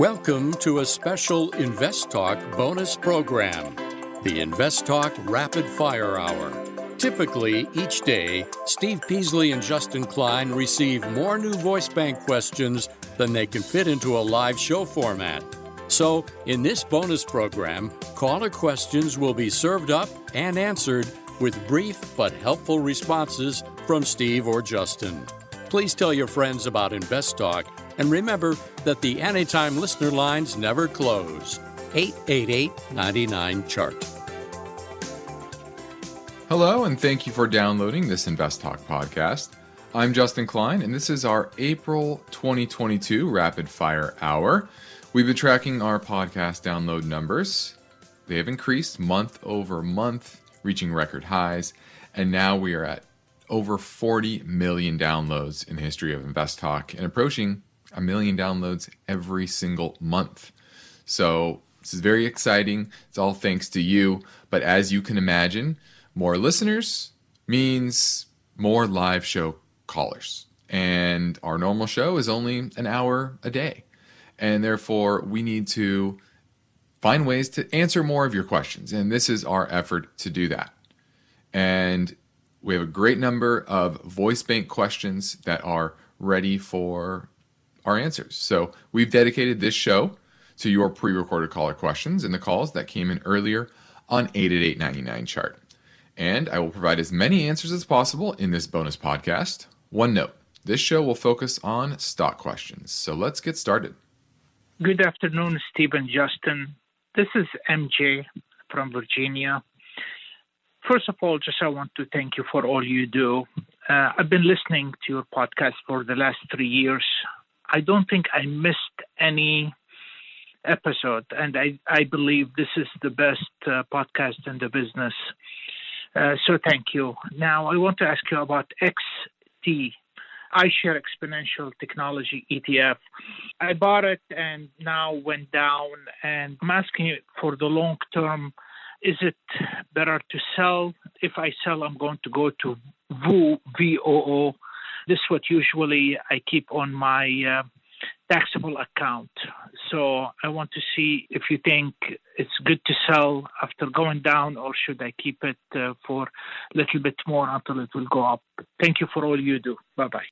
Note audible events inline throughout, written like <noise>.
Welcome to a special Invest Talk bonus program, the Invest Talk Rapid Fire Hour. Typically, each day, Steve Peasley and Justin Klein receive more new voice bank questions than they can fit into a live show format. So, in this bonus program, caller questions will be served up and answered with brief but helpful responses from Steve or Justin. Please tell your friends about Invest Talk and remember that the Anytime listener lines never close. 888 99 Chart. Hello, and thank you for downloading this Invest Talk podcast. I'm Justin Klein, and this is our April 2022 Rapid Fire Hour. We've been tracking our podcast download numbers. They have increased month over month, reaching record highs, and now we are at over 40 million downloads in the history of Invest Talk and approaching a million downloads every single month. So this is very exciting. It's all thanks to you. But as you can imagine, more listeners means more live show callers. And our normal show is only an hour a day. And therefore, we need to find ways to answer more of your questions. And this is our effort to do that. And we have a great number of voice bank questions that are ready for our answers. So we've dedicated this show to your pre recorded caller questions and the calls that came in earlier on 88899 chart. And I will provide as many answers as possible in this bonus podcast. One note this show will focus on stock questions. So let's get started. Good afternoon, Stephen Justin. This is MJ from Virginia. First of all, just I want to thank you for all you do. Uh, I've been listening to your podcast for the last three years. I don't think I missed any episode, and I, I believe this is the best uh, podcast in the business. Uh, so thank you. Now I want to ask you about XT, iShare Exponential Technology ETF. I bought it and now went down, and I'm asking you for the long term. Is it better to sell? If I sell, I'm going to go to VOO, V-O-O, this is what usually I keep on my uh, taxable account. So I want to see if you think it's good to sell after going down, or should I keep it uh, for a little bit more until it will go up. Thank you for all you do. Bye bye.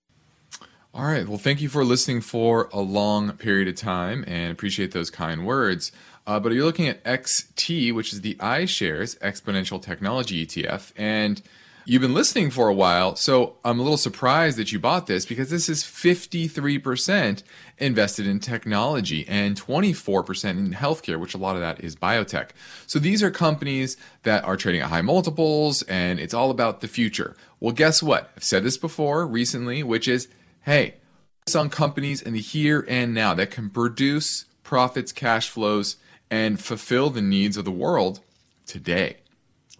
All right. Well, thank you for listening for a long period of time and appreciate those kind words. Uh, but you're looking at XT, which is the iShares Exponential Technology ETF. And You've been listening for a while, so I'm a little surprised that you bought this because this is 53% invested in technology and 24% in healthcare, which a lot of that is biotech. So these are companies that are trading at high multiples and it's all about the future. Well, guess what? I've said this before recently, which is hey, focus on companies in the here and now that can produce profits, cash flows, and fulfill the needs of the world today.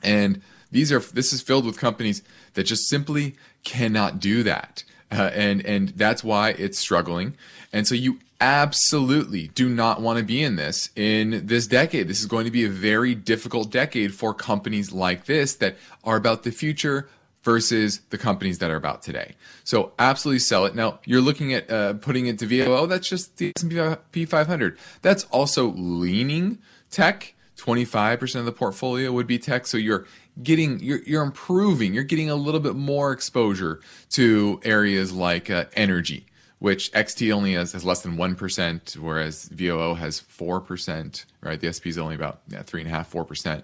And these are this is filled with companies that just simply cannot do that, uh, and and that's why it's struggling. And so you absolutely do not want to be in this in this decade. This is going to be a very difficult decade for companies like this that are about the future versus the companies that are about today. So absolutely sell it. Now you're looking at uh, putting it to VOO. That's just the S&P 500. That's also leaning tech. 25% of the portfolio would be tech. So you're getting you're, you're improving you're getting a little bit more exposure to areas like uh, energy which xt only has, has less than 1% whereas voo has 4% right? The sp is only about yeah, 3.5 4%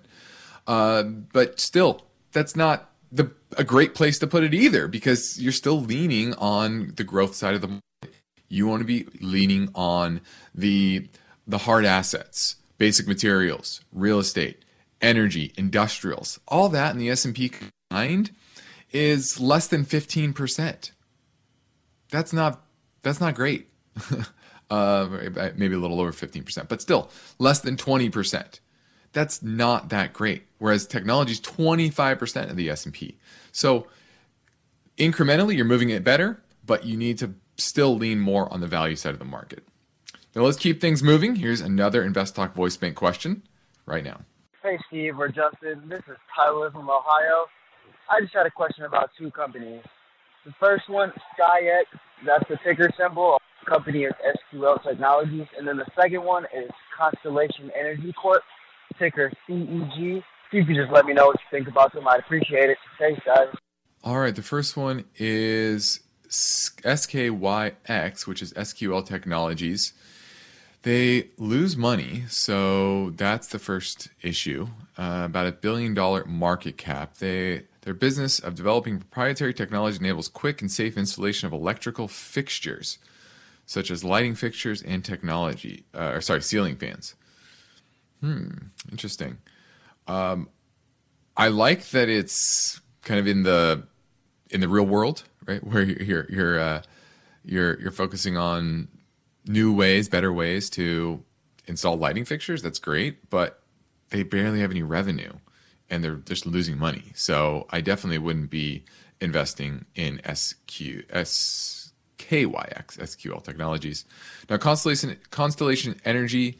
uh, but still that's not the a great place to put it either because you're still leaning on the growth side of the market. You want to be leaning on the the hard assets basic materials real estate energy, industrials, all that in the S&P combined is less than 15%. That's not that's not great. <laughs> uh, maybe a little over 15%, but still less than 20%. That's not that great. Whereas technology is 25% of the S&P. So incrementally you're moving it better, but you need to still lean more on the value side of the market. Now let's keep things moving. Here's another Invest Talk voice bank question right now. Hey, Steve or Justin. This is Tyler from Ohio. I just had a question about two companies. The first one, SKYX, that's the ticker symbol. company is SQL Technologies. And then the second one is Constellation Energy Corp, ticker CEG. If you could just let me know what you think about them, I'd appreciate it. Thanks, guys. All right, the first one is SKYX, which is SQL Technologies. They lose money, so that's the first issue. Uh, about a billion dollar market cap. They their business of developing proprietary technology enables quick and safe installation of electrical fixtures, such as lighting fixtures and technology, uh, or sorry, ceiling fans. Hmm, interesting. Um, I like that it's kind of in the in the real world, right, <laughs> where you're you're uh, you're you're focusing on new ways, better ways to install lighting fixtures. That's great, but they barely have any revenue and they're just losing money. So I definitely wouldn't be investing in SQ SKYX SQL Technologies. Now Constellation Constellation Energy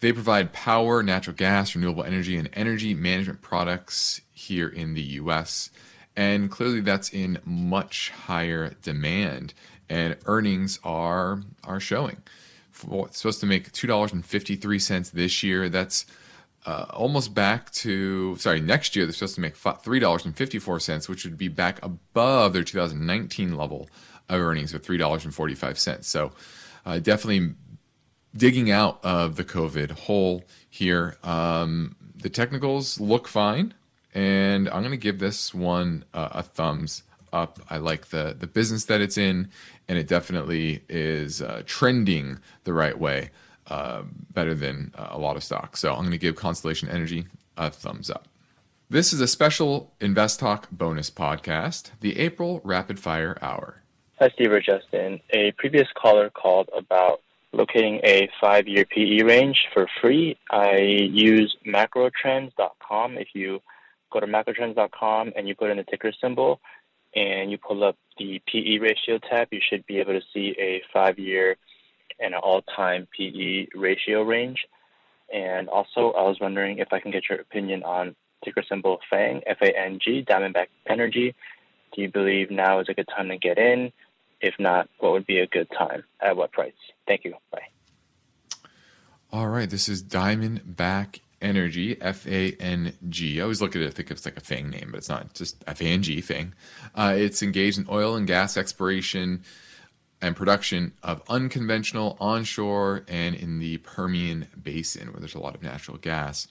they provide power, natural gas, renewable energy, and energy management products here in the US. And clearly that's in much higher demand and earnings are are showing. it's supposed to make two dollars and fifty three cents this year. That's uh, almost back to sorry next year they're supposed to make three dollars and fifty four cents, which would be back above their 2019 level of earnings of three dollars and forty five cents. So uh, definitely digging out of the COVID hole here. Um, the technicals look fine, and I'm going to give this one uh, a thumbs up. I like the the business that it's in, and it definitely is uh, trending the right way, uh, better than uh, a lot of stocks. So I'm going to give Constellation Energy a thumbs up. This is a special Invest Talk bonus podcast, the April Rapid Fire Hour. Hi, Steve or Justin. A previous caller called about locating a five year PE range for free. I use macrotrends.com. If you go to macrotrends.com and you put in the ticker symbol, and you pull up the PE ratio tab, you should be able to see a five year and an all time PE ratio range. And also, I was wondering if I can get your opinion on ticker symbol FANG, F A N G, Diamondback Energy. Do you believe now is a good time to get in? If not, what would be a good time? At what price? Thank you. Bye. All right. This is Diamondback Energy, F A N G. I always look at it, I think it's like a Fang name, but it's not just F A N G, Fang. Uh, it's engaged in oil and gas exploration and production of unconventional onshore and in the Permian Basin, where there's a lot of natural gas.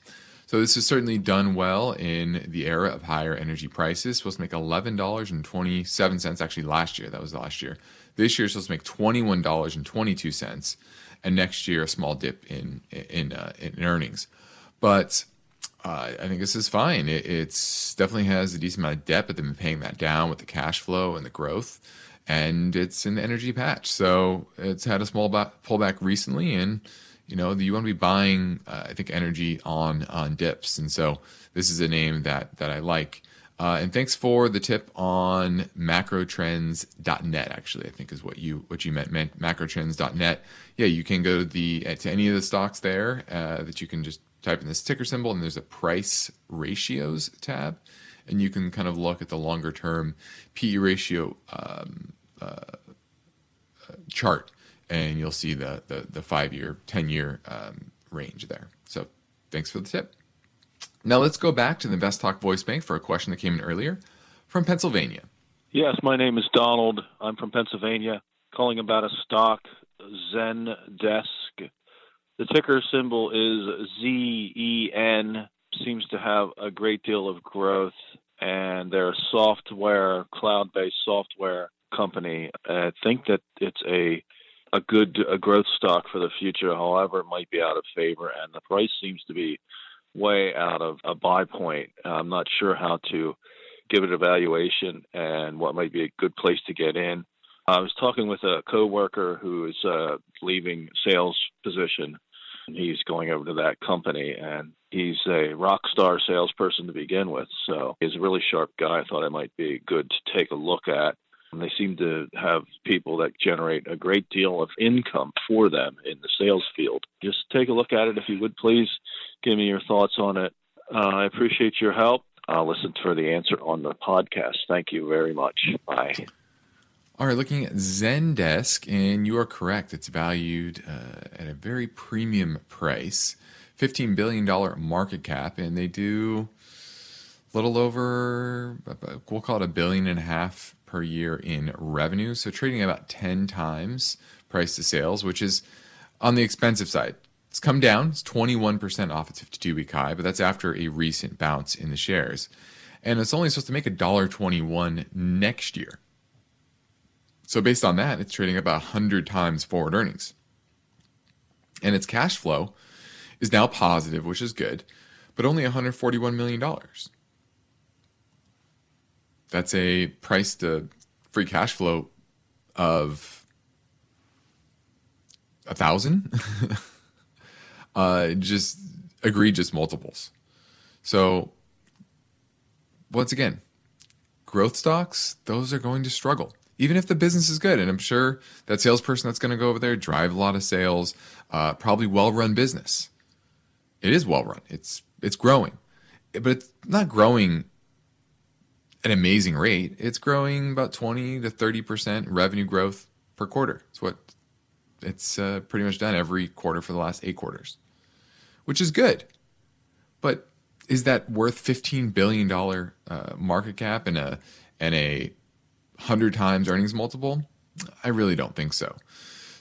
So this has certainly done well in the era of higher energy prices. Supposed to make eleven dollars and twenty seven cents. Actually, last year that was the last year. This year supposed to make twenty one dollars and twenty two cents, and next year a small dip in in, uh, in earnings. But uh, I think this is fine. It it's definitely has a decent amount of debt, but they've been paying that down with the cash flow and the growth. And it's in the energy patch, so it's had a small pullback recently, and you know you want to be buying, uh, I think, energy on on dips, and so this is a name that that I like. Uh, and thanks for the tip on macrotrends.net. Actually, I think is what you what you meant, meant macrotrends.net. Yeah, you can go to the to any of the stocks there uh, that you can just type in this ticker symbol, and there's a price ratios tab, and you can kind of look at the longer term PE ratio um, uh, chart, and you'll see the the, the five year, ten year um, range there. So thanks for the tip. Now let's go back to the Invest Talk voice bank for a question that came in earlier from Pennsylvania. Yes, my name is Donald. I'm from Pennsylvania, calling about a stock, Zen Zendesk. The ticker symbol is ZEN, seems to have a great deal of growth, and they're a software, cloud based software company. I think that it's a a good a growth stock for the future. However, it might be out of favor, and the price seems to be way out of a buy point. I'm not sure how to give it a valuation and what might be a good place to get in. I was talking with a coworker who is uh, leaving sales position He's going over to that company, and he's a rock star salesperson to begin with. So he's a really sharp guy. I thought it might be good to take a look at. And they seem to have people that generate a great deal of income for them in the sales field. Just take a look at it if you would please. Give me your thoughts on it. Uh, I appreciate your help. I'll listen for the answer on the podcast. Thank you very much. Bye. All right, looking at Zendesk, and you are correct. It's valued uh, at a very premium price, $15 billion market cap, and they do a little over, we'll call it a billion and a half per year in revenue. So trading about 10 times price to sales, which is on the expensive side. It's come down. It's 21% off its 52 week high, but that's after a recent bounce in the shares. And it's only supposed to make $1.21 next year. So based on that, it's trading about 100 times forward earnings. And its cash flow is now positive, which is good, but only $141 million. That's a price to free cash flow of a thousand. <laughs> uh, just egregious multiples. So once again, growth stocks, those are going to struggle even if the business is good. And I'm sure that salesperson that's going to go over there drive a lot of sales, uh, probably well run business. It is well run. It's it's growing, but it's not growing at an amazing rate. It's growing about 20 to 30 percent revenue growth per quarter. It's what it's uh, pretty much done every quarter for the last eight quarters, which is good. But is that worth 15 billion dollar uh, market cap and a and a 100 times earnings multiple? I really don't think so.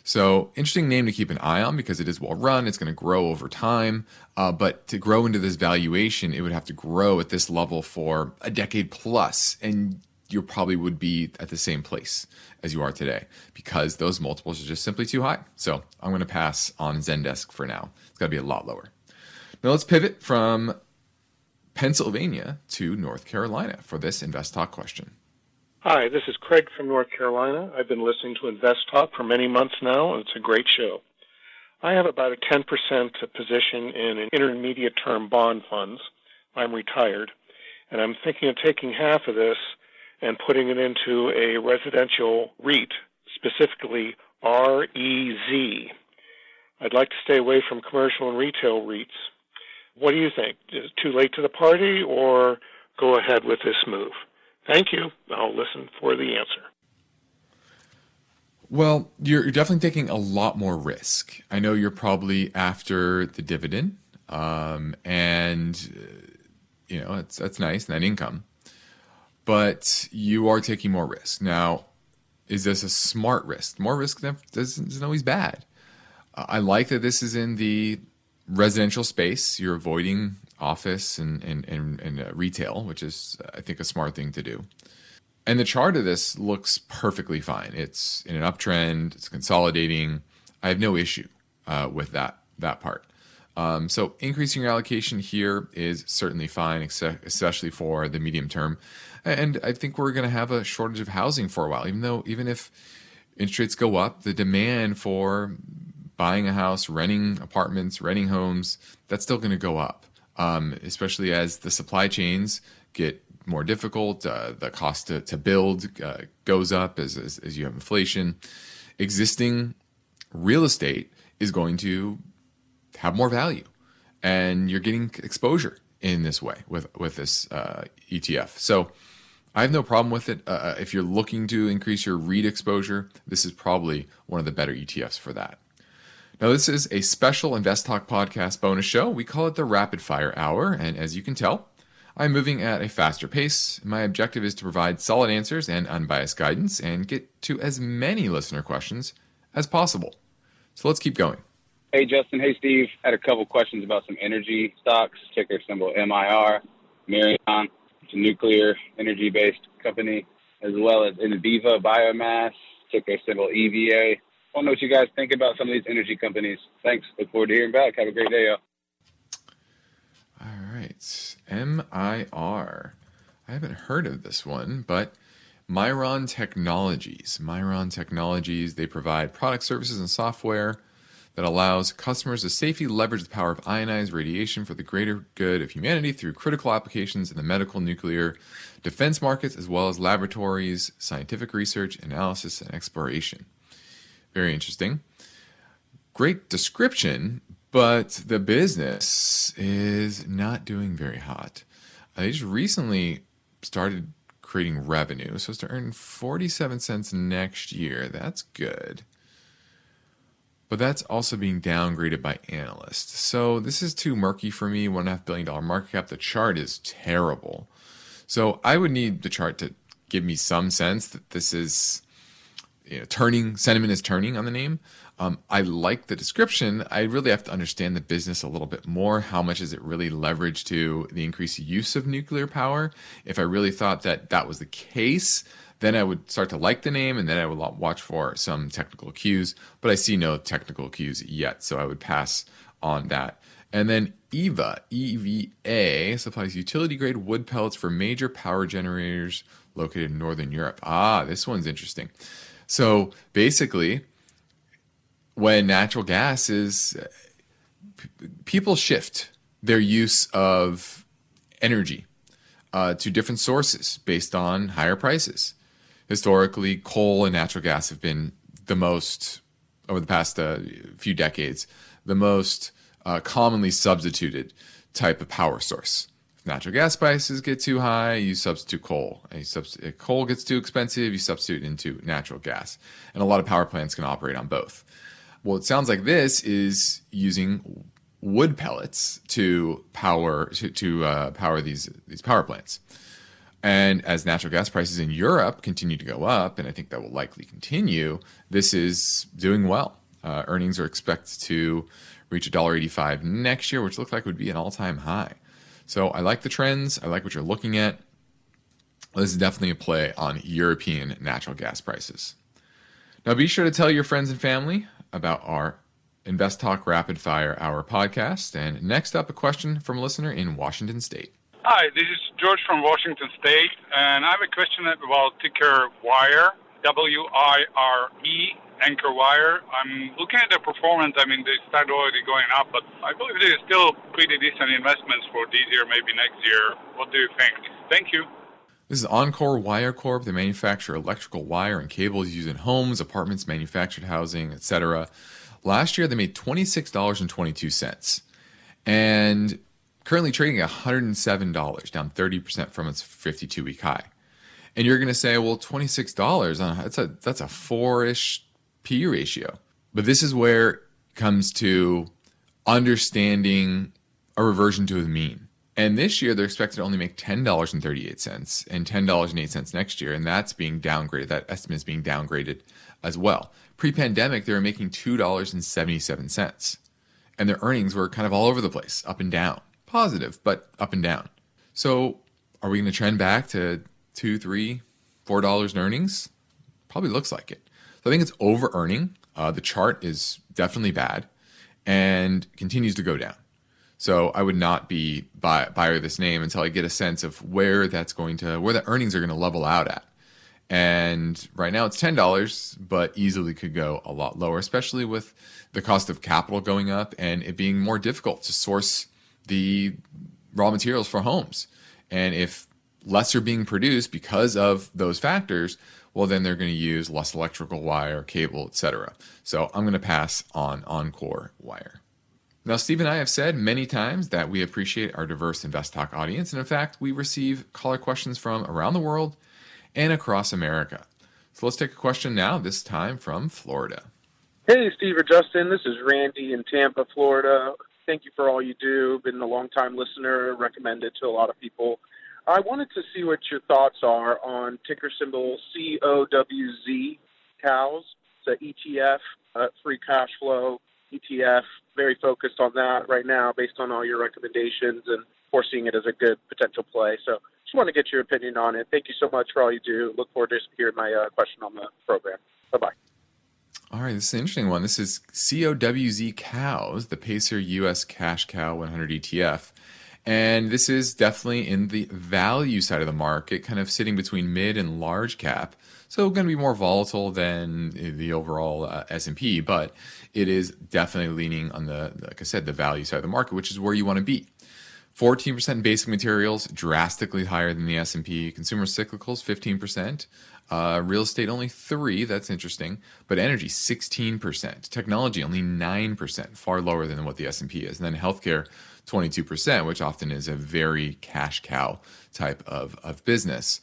So, interesting name to keep an eye on because it is well run. It's going to grow over time. Uh, but to grow into this valuation, it would have to grow at this level for a decade plus, And you probably would be at the same place as you are today because those multiples are just simply too high. So, I'm going to pass on Zendesk for now. It's got to be a lot lower. Now, let's pivot from Pennsylvania to North Carolina for this Invest Talk question. Hi, this is Craig from North Carolina. I've been listening to Invest Talk for many months now, and it's a great show. I have about a 10% position in intermediate term bond funds. I'm retired, and I'm thinking of taking half of this and putting it into a residential REIT, specifically REZ. I'd like to stay away from commercial and retail REITs. What do you think? Is it too late to the party, or go ahead with this move? Thank you. I'll listen for the answer. Well, you're definitely taking a lot more risk. I know you're probably after the dividend, um, and uh, you know it's that's nice net income, but you are taking more risk. Now, is this a smart risk? More risk isn't always bad. I like that this is in the residential space. You're avoiding office and and and, and uh, retail, which is I think a smart thing to do. And the chart of this looks perfectly fine. It's in an uptrend. It's consolidating. I have no issue uh, with that that part. Um, so increasing your allocation here is certainly fine, especially for the medium term. And I think we're going to have a shortage of housing for a while. Even though even if interest rates go up, the demand for buying a house, renting apartments, renting homes, that's still going to go up um, especially as the supply chains get more difficult. Uh, the cost to, to build uh, goes up as, as, as, you have inflation. Existing real estate is going to have more value, and you're getting exposure in this way with with this uh, ETF. So I have no problem with it. Uh, uh, if you're looking to increase your REIT exposure, this is probably one of the better ETFs for that. Now, this is a special Invest Talk podcast bonus show. We call it the Rapid Fire Hour, and as you can tell, I'm moving at a faster pace. My objective is to provide solid answers and unbiased guidance and get to as many listener questions as possible. So let's keep going. Hey, Justin. Hey, Steve. I had a couple questions about some energy stocks, ticker symbol MIR, Mirion. It's a nuclear energy based company, as well as Enviva Biomass, ticker symbol EVA want to know what you guys think about some of these energy companies. Thanks. Look forward to hearing back. Have a great day, y'all. All right. MIR. I haven't heard of this one, but Mirion Technologies. Mirion Technologies, they provide product services and software that allows customers to safely leverage the power of ionized radiation for the greater good of humanity through critical applications in the medical, nuclear, defense markets, as well as laboratories, scientific research, analysis, and exploration. Very interesting. Great description, but the business is not doing very hot. They just recently started creating revenue. So it's to earn 47 cents next year. That's good. But that's also being downgraded by analysts. So this is too murky for me. $1.5 billion market cap. The chart is terrible. So I would need the chart to give me some sense that this is you know, turning, sentiment is turning on the name. Um, I like the description. I really have to understand the business a little bit more. How much is it really leveraged to the increased use of nuclear power? If I really thought that that was the case, then I would start to like the name and then I would watch for some technical cues. But I see no technical cues yet, so I would pass on that. And then EVA, EVA supplies utility grade wood pellets for major power generators located in Northern Europe. Ah, this one's interesting. So basically, when natural gas is, people shift their use of energy uh, to different sources based on higher prices. Historically, coal and natural gas have been the most, over the past uh, few decades, the most uh, commonly substituted type of power source. Natural gas prices get too high, you substitute coal. Substitute, if coal gets too expensive, you substitute into natural gas. And a lot of power plants can operate on both. Well, it sounds like this is using wood pellets to power to, to uh, power these these power plants. And as natural gas prices in Europe continue to go up, and I think that will likely continue, this is doing well. Uh, earnings are expected to reach $1.85 next year, which looks like would be an all time high. So I like the trends. I like what you're looking at. This is definitely a play on European natural gas prices. Now, be sure to tell your friends and family about our Invest Talk Rapid Fire Hour podcast. And next up, a question from a listener in Washington State. Hi, this is George from Washington State, and I have a question about ticker WIRE, W I R E, Encore Wire. I'm looking at the performance. I mean, they started already going up, but I believe they're still pretty decent investments for this year, maybe next year. What do you think? Thank you. This is Encore Wire Corp. They manufacture electrical wire and cables used in homes, apartments, manufactured housing, etc. Last year, they made $26.22 and currently trading at $107, down 30% from its 52 week high. And you're going to say, well, $26, uh, that's a, that's a four ish PE ratio. But this is where it comes to understanding a reversion to the mean. And this year, they're expected to only make $10.38 and $10.08 next year. And that's being downgraded. That estimate is being downgraded as well. Pre pandemic, they were making $2.77. And their earnings were kind of all over the place, up and down. Positive, but up and down. So are we going to trend back to two, three, four dollars in earnings? Probably looks like it. I think it's over earning. Uh, the chart is definitely bad and continues to go down. So I would not be buy, buyer of this name until I get a sense of where that's going to, where the earnings are going to level out at. And right now it's ten dollars, but easily could go a lot lower, especially with the cost of capital going up and it being more difficult to source the raw materials for homes. And if less are being produced because of those factors, well, then they're going to use less electrical wire, cable, etc. So I'm going to pass on Encore wire. Now, Steve and I have said many times that we appreciate our diverse Invest Talk audience. And in fact, we receive caller questions from around the world and across America. So let's take a question now, this time from Florida. Hey, Steve or Justin. This is Randy in Tampa, Florida. Thank you for all you do. Been a long time listener, recommended to a lot of people. I wanted to see what your thoughts are on ticker symbol COWZ, cows. It's an ETF, uh, free cash flow ETF very focused on that right now based on all your recommendations and foreseeing it as a good potential play. So just want to get your opinion on it. Thank you so much for all you do. Look forward to hearing my uh, question on the program. Bye bye. All right, this is an interesting one. This is COWZ Cows, the Pacer US Cash Cow 100 ETF. And this is definitely in the value side of the market, kind of sitting between mid and large cap. So going to be more volatile than the overall uh, S&P, but it is definitely leaning on the, like I said, the value side of the market, which is where you want to be. 14% basic materials, drastically higher than the S&P. Consumer cyclicals, 15%. Uh, real estate only three. That's interesting. But energy, 16%. Technology only 9%, far lower than what the S&P is. And then healthcare, 22%, which often is a very cash cow type of, of business.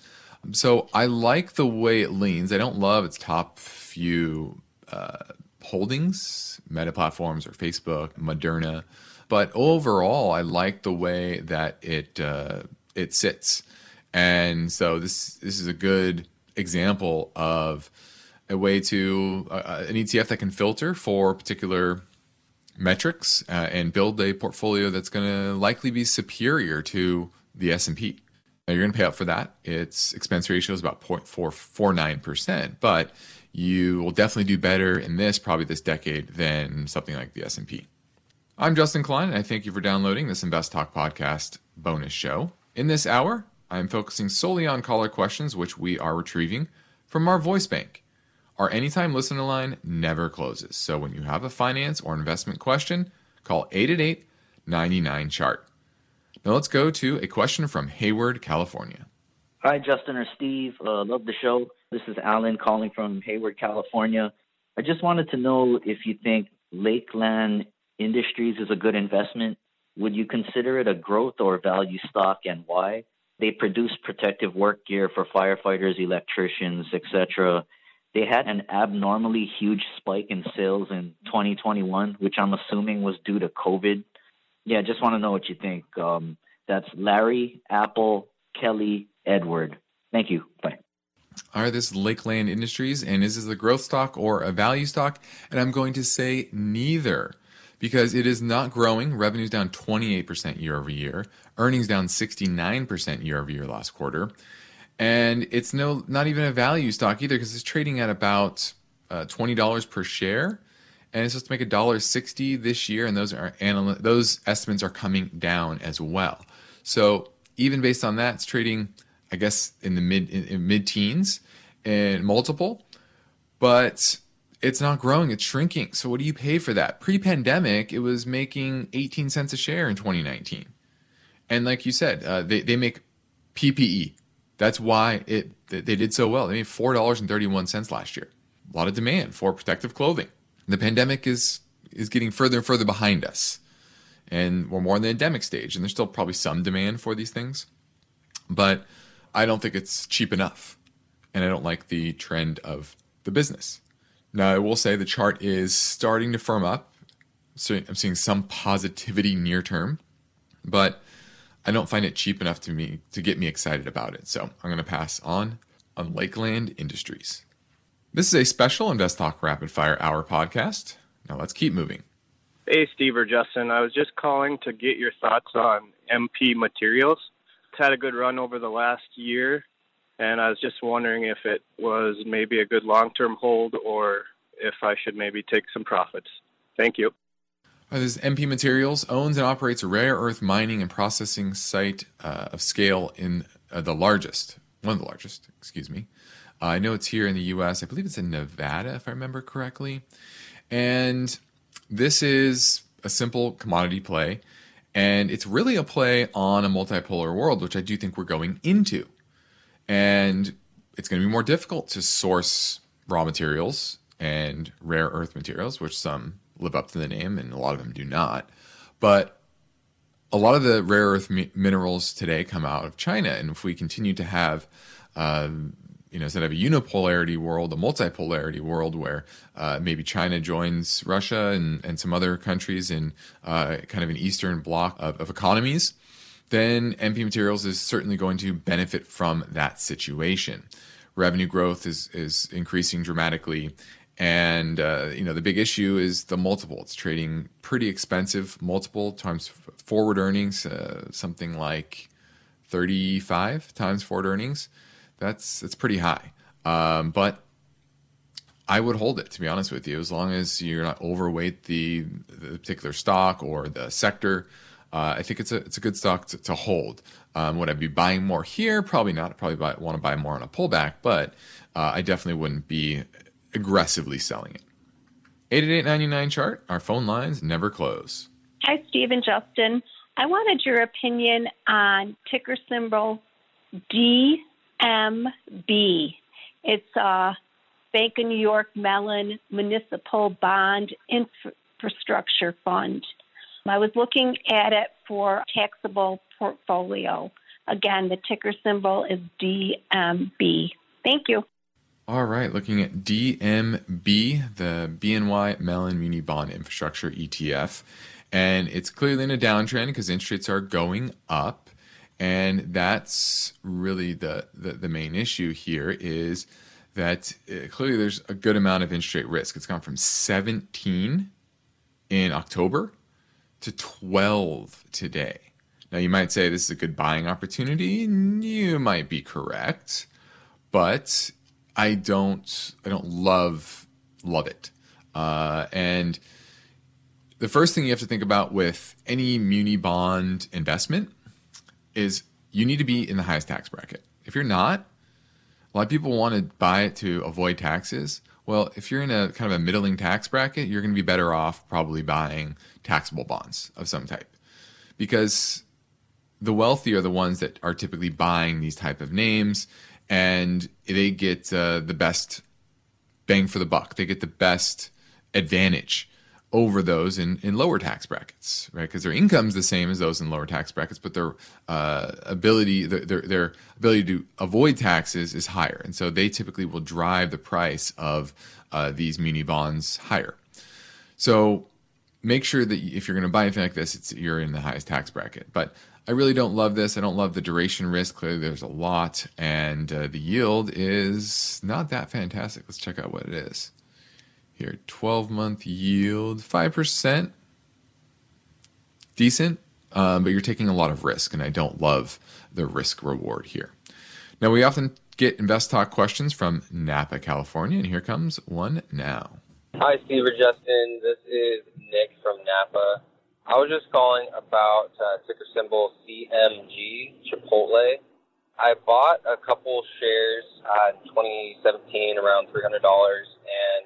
So I like the way it leans. I don't love its top few uh, holdings, Meta Platforms or Facebook, Moderna, but overall, I like the way that it uh, it sits. And so this this is a good example of a way to uh, uh an ETF that can filter for particular metrics uh, and build a portfolio that's going to likely be superior to the S&P. Now you're going to pay up for that. Its expense ratio is about 0.449%, but you will definitely do better in this probably this decade than something like the S&P. I'm Justin Klein, and I thank you for downloading this Invest Talk podcast bonus show. In this hour, I'm focusing solely on caller questions, which we are retrieving from our voice bank. Our anytime listener line never closes, so when you have a finance or investment question, call 888 99 chart. Now let's go to a question from Hayward, California. Hi, Justin or Steve. Uh, love the show. This is Alan calling from Hayward, California. I just wanted to know if you think Lakeland Industries is a good investment. Would you consider it a growth or value stock and why? They produce protective work gear for firefighters, electricians, etc they had an abnormally huge spike in sales in 2021, which I'm assuming was due to COVID. Yeah, just want to know what you think. Um, that's Larry, Apple, Kelly, Edward. Thank you. Bye. All right, this is Lakeland Industries, and is this a growth stock or a value stock? And I'm going to say neither because it is not growing. Revenue's down 28% year over year, earnings down 69% year over year last quarter and it's no not even a value stock either because it's trading at about uh, twenty dollars per share, and it's supposed to make a dollar sixty this year, and those are anal- those estimates are coming down as well. So even based on that, it's trading, I guess, in the mid in, in mid teens and multiple, but it's not growing; it's shrinking. So what do you pay for that? Pre-pandemic, it was making eighteen cents a share in 2019, and like you said, uh, they they make PPE that's why it they did so well. They made four dollars and thirty one cents last year. A lot of demand for protective clothing. The pandemic is is getting further and further behind us, and we're more in the endemic stage. And there's still probably some demand for these things, but I don't think it's cheap enough, and I don't like the trend of the business. Now, I will say the chart is starting to firm up. So I'm seeing some positivity near term, but I don't find it cheap enough to me to get me excited about it. So I'm going to pass on on Lakeland Industries. This is a special Invest Talk Rapid Fire Hour podcast. Now let's keep moving. Hey, Steve or Justin. I was just calling to get your thoughts on MP Materials. It's had a good run over the last year, and I was just wondering if it was maybe a good long term hold or if I should maybe take some profits. Thank you. Uh, this MP Materials owns and operates a rare earth mining and processing site uh, of scale in uh, the largest, one of the largest, excuse me. Uh, I know it's here in the U.S. I believe it's in Nevada, if I remember correctly. And this is a simple commodity play, and it's really a play on a multipolar world, which I do think we're going into. And it's going to be more difficult to source raw materials and rare earth materials, which some live up to the name, and a lot of them do not. But a lot of the rare earth mi- minerals today come out of China, and if we continue to have uh, you know, instead of a unipolarity world, a multipolarity world where uh, maybe China joins Russia and, and some other countries in uh, kind of an Eastern bloc of, of, economies, then MP Materials is certainly going to benefit from that situation. Revenue growth is, is increasing dramatically, and uh, you know the big issue is the multiple. It's trading pretty expensive multiple times forward earnings, uh, something like 35 times forward earnings. That's that's pretty high. Um, but I would hold it to be honest with you, as long as you're not overweight the, the particular stock or the sector. Uh, I think it's a it's a good stock to, to hold. Um, would I be buying more here? Probably not. I'd probably want to buy more on a pullback, but uh, I definitely wouldn't be aggressively selling it. 88899 chart, our phone lines never close. Hi, Steve and Justin. I wanted your opinion on ticker symbol DMB. It's a Bank of New York Mellon Municipal Bond Infrastructure Fund. I was looking at it for taxable portfolio. Again, the ticker symbol is DMB. Thank you. All right, looking at DMB, the BNY Mellon Muni Bond Infrastructure ETF. And it's clearly in a downtrend because interest rates are going up. And that's really the, the, the main issue here is that uh, clearly there's a good amount of interest rate risk. It's gone from 17 in October to 12 today. Now, you might say this is a good buying opportunity. You might be correct, but I don't, I don't love, love it. Uh, and the first thing you have to think about with any muni bond investment is you need to be in the highest tax bracket. If you're not, a lot of people want to buy it to avoid taxes. Well, if you're in a kind of a middling tax bracket, you're going to be better off probably buying taxable bonds of some type. Because the wealthy are the ones that are typically buying these type of names and they get uh, the best bang for the buck. They get the best advantage over those in, in lower tax brackets, right? Because their income's the same as those in lower tax brackets, but their uh, ability their, their ability to avoid taxes is higher, and so they typically will drive the price of uh, these muni bonds higher. So make sure that if you're going to buy anything like this, it's you're in the highest tax bracket. But I really don't love this. I don't love the duration risk. Clearly, there's a lot, and uh, the yield is not that fantastic. Let's check out what it is. Here, 12 month yield, 5%. Decent, um, but you're taking a lot of risk, and I don't love the risk reward here. Now, we often get Invest Talk questions from Napa, California, and here comes one now. Hi, Steve or Justin. This is Nick from Napa. I was just calling about uh, ticker symbol CMG Chipotle. I bought a couple shares uh, in 2017 around $300 and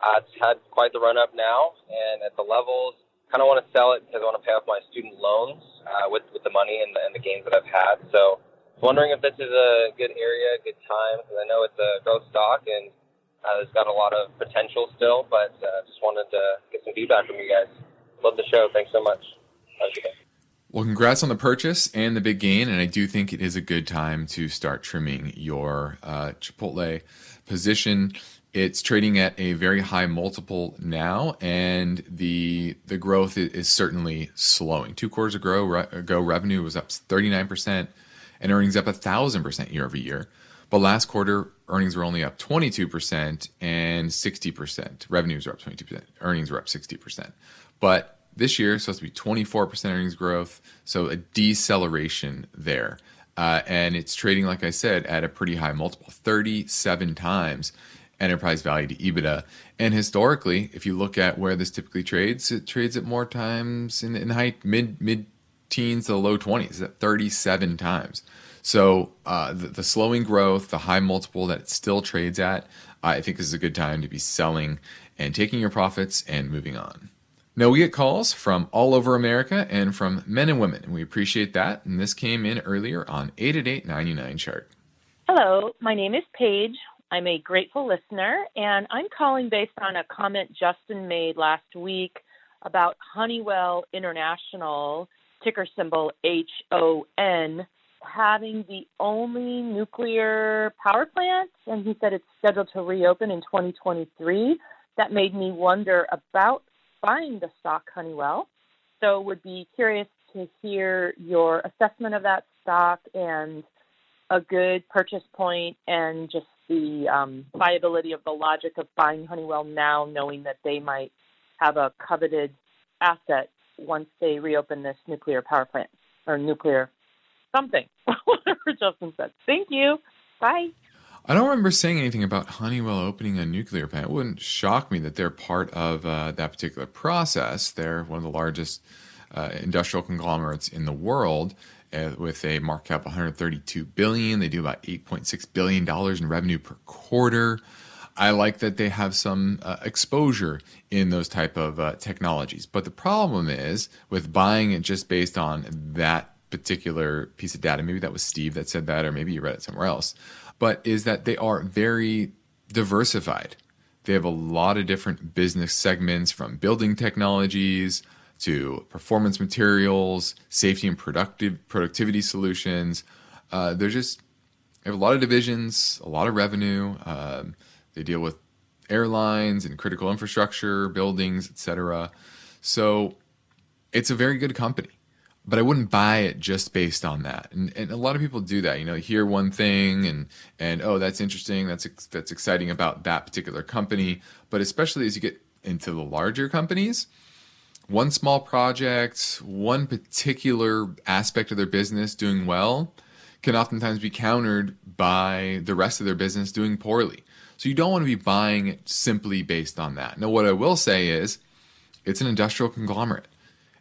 uh, it's had quite the run up now, and at the levels, kind of want to sell it because I want to pay off my student loans uh, with with the money and the, and the gains that I've had. So, wondering if this is a good area, good time because I know it's a growth stock and uh, it's got a lot of potential still. But uh, just wanted to get some feedback from you guys. Love the show. Thanks so much. Well, congrats on the purchase and the big gain, and I do think it is a good time to start trimming your uh, Chipotle position. It's trading at a very high multiple now, and the the growth is certainly slowing. Two quarters ago, revenue was up 39%, and earnings up 1,000% year over year. But last quarter, earnings were only up 22% and 60%. Revenues are up 22%, earnings were up 60%. But this year, it's supposed to be 24% earnings growth, so a deceleration there. Uh, and it's trading, like I said, at a pretty high multiple, 37 times enterprise value to EBITDA. And historically, if you look at where this typically trades, it trades at more times in, in the high mid mid teens to the low 20s, at 37 times. So uh, the, the, slowing growth, the high multiple that it still trades at, I think this is a good time to be selling and taking your profits and moving on. Now, we get calls from all over America and from men and women, and we appreciate that. And this came in earlier on 888 chart. Hello, my name is Paige. I'm a grateful listener, and I'm calling based on a comment Justin made last week about Honeywell International, ticker symbol HON, having the only nuclear power plant, and he said it's scheduled to reopen in 2023. That made me wonder about buying the stock Honeywell. So, would be curious to hear your assessment of that stock and a good purchase point and just the um, viability of the logic of buying Honeywell now, knowing that they might have a coveted asset once they reopen this nuclear power plant or nuclear something, <laughs> whatever Justin said. Thank you. Bye. I don't remember saying anything about Honeywell opening a nuclear plant. It wouldn't shock me that they're part of uh, that particular process. They're one of the largest uh, industrial conglomerates in the world uh, with a market cap of 132 billion. They do about 8.6 billion dollars in revenue per quarter. I like that they have some uh, exposure in those type of uh, technologies. But the problem is with buying it just based on that particular piece of data. Maybe that was Steve that said that, or maybe you read it somewhere else. But is that they are very diversified. They have a lot of different business segments from building technologies to performance materials, safety and productive productivity solutions. Uh, they're just they have a lot of divisions, a lot of revenue. Um, they deal with airlines and critical infrastructure, buildings, etc. So it's a very good company but I wouldn't buy it just based on that. And, and a lot of people do that. You know, hear one thing and and oh, that's interesting. That's that's exciting about that particular company. But especially as you get into the larger companies, one small project, one particular aspect of their business doing well can oftentimes be countered by the rest of their business doing poorly. So you don't want to be buying it simply based on that. Now, what I will say is it's an industrial conglomerate.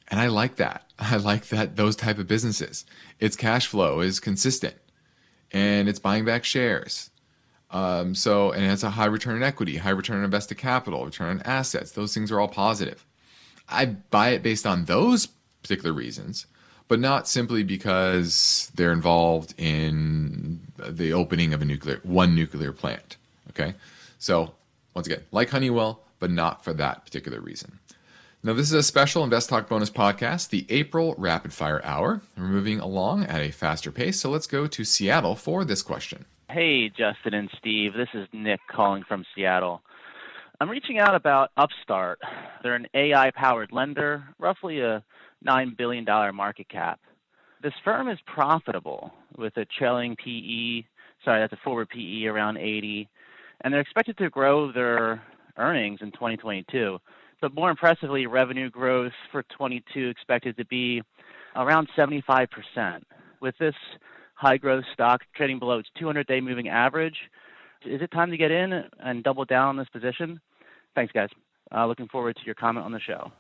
And I like that. <laughs> I like that those type of businesses. Its cash flow is consistent and it's buying back shares. Um, so, and it has a high return on equity, high return on invested capital, return on assets. Those things are all positive. I buy it based on those particular reasons, but not simply because they're involved in the opening of a nuclear one nuclear plant. Okay, so once again, like Honeywell, but not for that particular reason. Now, this is a special Invest Talk bonus podcast, the April Rapid Fire Hour. We're moving along at a faster pace, so let's go to Seattle for this question. Hey, Justin and Steve. This is Nick calling from Seattle. I'm reaching out about Upstart. They're an AI powered lender, roughly a $9 billion market cap. This firm is profitable with a trailing PE, sorry, that's a forward PE around 80, and they're expected to grow their earnings in 2022. But more impressively, revenue growth for 22 expected to be around 75%. With this high growth stock trading below its 200 day moving average, is it time to get in and double down on this position? Thanks, guys. Uh, looking forward to your comment on the show.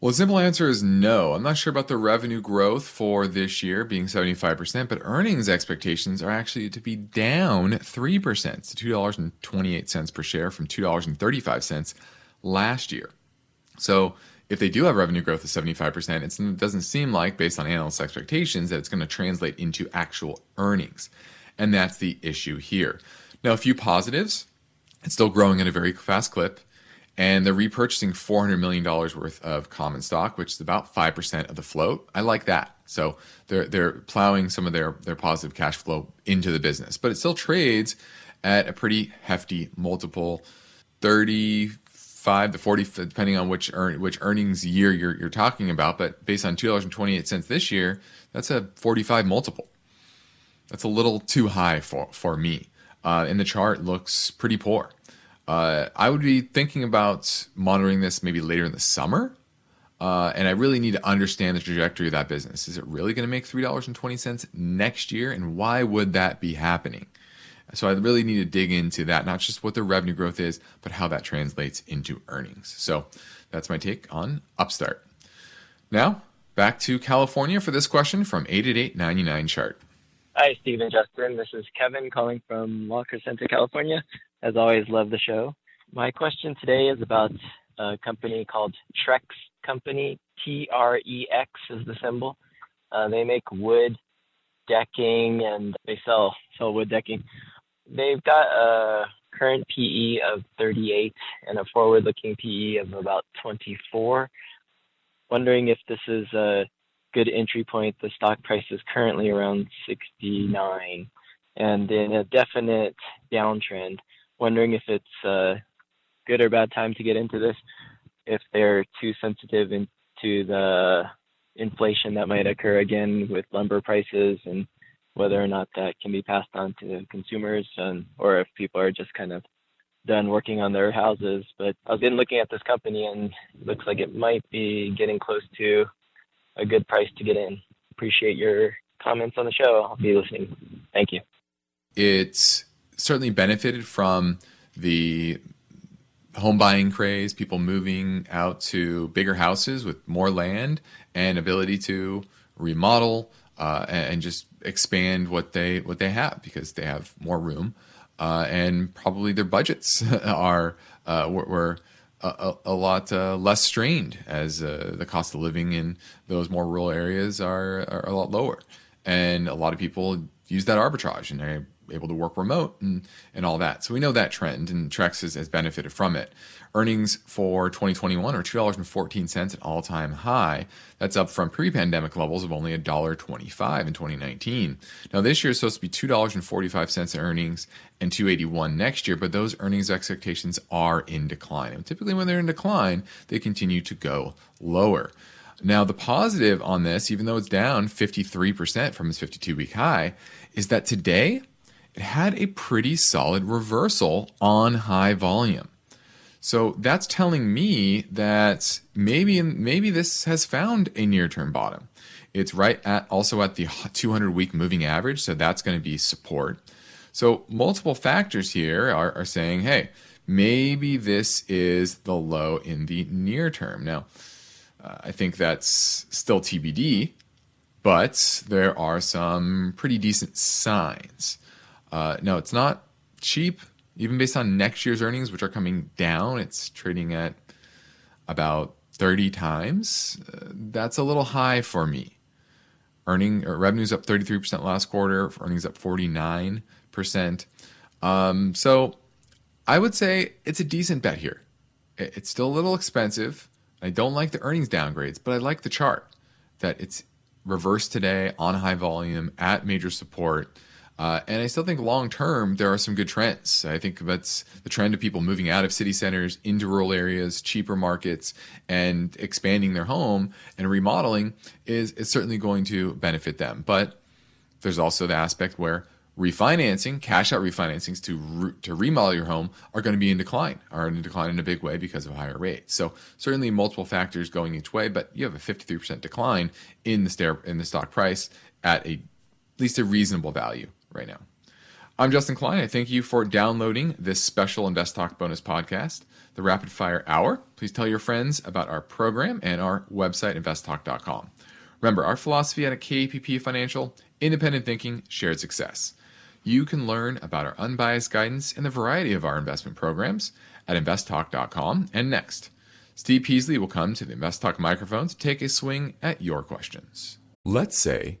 Well, the simple answer is no. I'm not sure about the revenue growth for this year being 75%, but earnings expectations are actually to be down 3% to $2.28 per share from $2.35 last year. So if they do have revenue growth of 75%, it doesn't seem like, based on analyst expectations, that it's going to translate into actual earnings. And that's the issue here. Now, a few positives. It's still growing at a very fast clip. And they're repurchasing $400 million worth of common stock, which is about 5% of the float. I like that. So they're, they're plowing some of their, their positive cash flow into the business. But it still trades at a pretty hefty multiple 30, five to forty, depending on which earn, which earnings year you're you're talking about. But based on two dollars and twenty eight cents this year, that's a forty five multiple. That's a little too high for for me. Uh, and the chart looks pretty poor. Uh, I would be thinking about monitoring this maybe later in the summer. Uh, and I really need to understand the trajectory of that business. Is it really going to make three dollars and twenty cents next year? And why would that be happening? So I really need to dig into that, not just what the revenue growth is, but how that translates into earnings. So that's my take on Upstart. Now, back to California for this question from 888 chart. Hi, Stephen Justin. This is Kevin calling from Walker Center, California. As always, love the show. My question today is about a company called Trex Company. T R E X is the symbol. Uh, they make wood decking and they sell sell wood decking. They've got a current PE of 38 and a forward-looking PE of about 24. Wondering if this is a good entry point. The stock price is currently around 69 and in a definite downtrend. Wondering if it's a good or bad time to get into this, if they're too sensitive into the inflation that might occur again with lumber prices and whether or not that can be passed on to consumers and or if people are just kind of done working on their houses. But I've been looking at this company and it looks like it might be getting close to a good price to get in. Appreciate your comments on the show. I'll be listening. Thank you. It's certainly benefited from the home buying craze, people moving out to bigger houses with more land and ability to remodel uh, and, just expand what they what they have because they have more room uh, and probably their budgets <laughs> are uh, were, a, a, lot uh, less strained as uh, the cost of living in those more rural areas are, are a lot lower. And a lot of people use that arbitrage and they're able to work remote and, and all that. So we know that trend, and Trex has, has benefited from it. Earnings for 2021 are $2.14, an all time high. That's up from pre pandemic levels of only $1.25 in 2019. Now, this year is supposed to be $2.45 in earnings and 281 next year, but those earnings expectations are in decline. And typically, when they're in decline, they continue to go lower. Now, the positive on this, even though it's down 53% from its 52 week high, is that today it had a pretty solid reversal on high volume. So that's telling me that maybe maybe this has found a near-term bottom. It's right at also at the 200-week moving average, so that's going to be support. So multiple factors here are, are saying, hey, maybe this is the low in the near term. Now, uh, I think that's still TBD, but there are some pretty decent signs. Uh, no, it's not cheap even based on next year's earnings, which are coming down, it's trading at about 30 times. Uh, that's a little high for me. Earning or revenues up 33% last quarter, earnings up 49%. Um, so I would say it's a decent bet here. It's still a little expensive. I don't like the earnings downgrades, but I like the chart that it's reversed today on high volume at major support uh, and I still think long term there are some good trends. I think that's the trend of people moving out of city centers into rural areas, cheaper markets, and expanding their home and remodeling is, is certainly going to benefit them. But there's also the aspect where refinancing, cash out refinancings to re- to remodel your home are going to be in decline, are in decline in a big way because of higher rates. So certainly multiple factors going each way, but you have a 53% decline in the stair, in the stock price at a at least a reasonable value right now. I'm Justin Klein. I thank you for downloading this special Invest Talk bonus podcast, the Rapid Fire Hour. Please tell your friends about our program and our website, investtalk.com. Remember, our philosophy at KPP Financial independent thinking, shared success. You can learn about our unbiased guidance and the variety of our investment programs at investtalk.com. And next, Steve Peasley will come to the InvestTalk microphone to take a swing at your questions. Let's say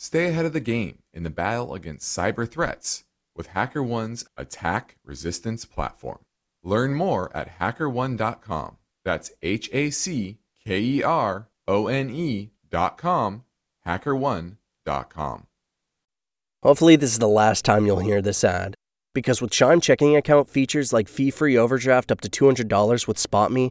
stay ahead of the game in the battle against cyber threats with HackerOne's attack resistance platform. Learn more at hackerone.com. That's H A C K E R O N E.com, hackerone.com. Hopefully, this is the last time you'll hear this ad. Because with Chime checking account features like fee free overdraft up to $200 with SpotMe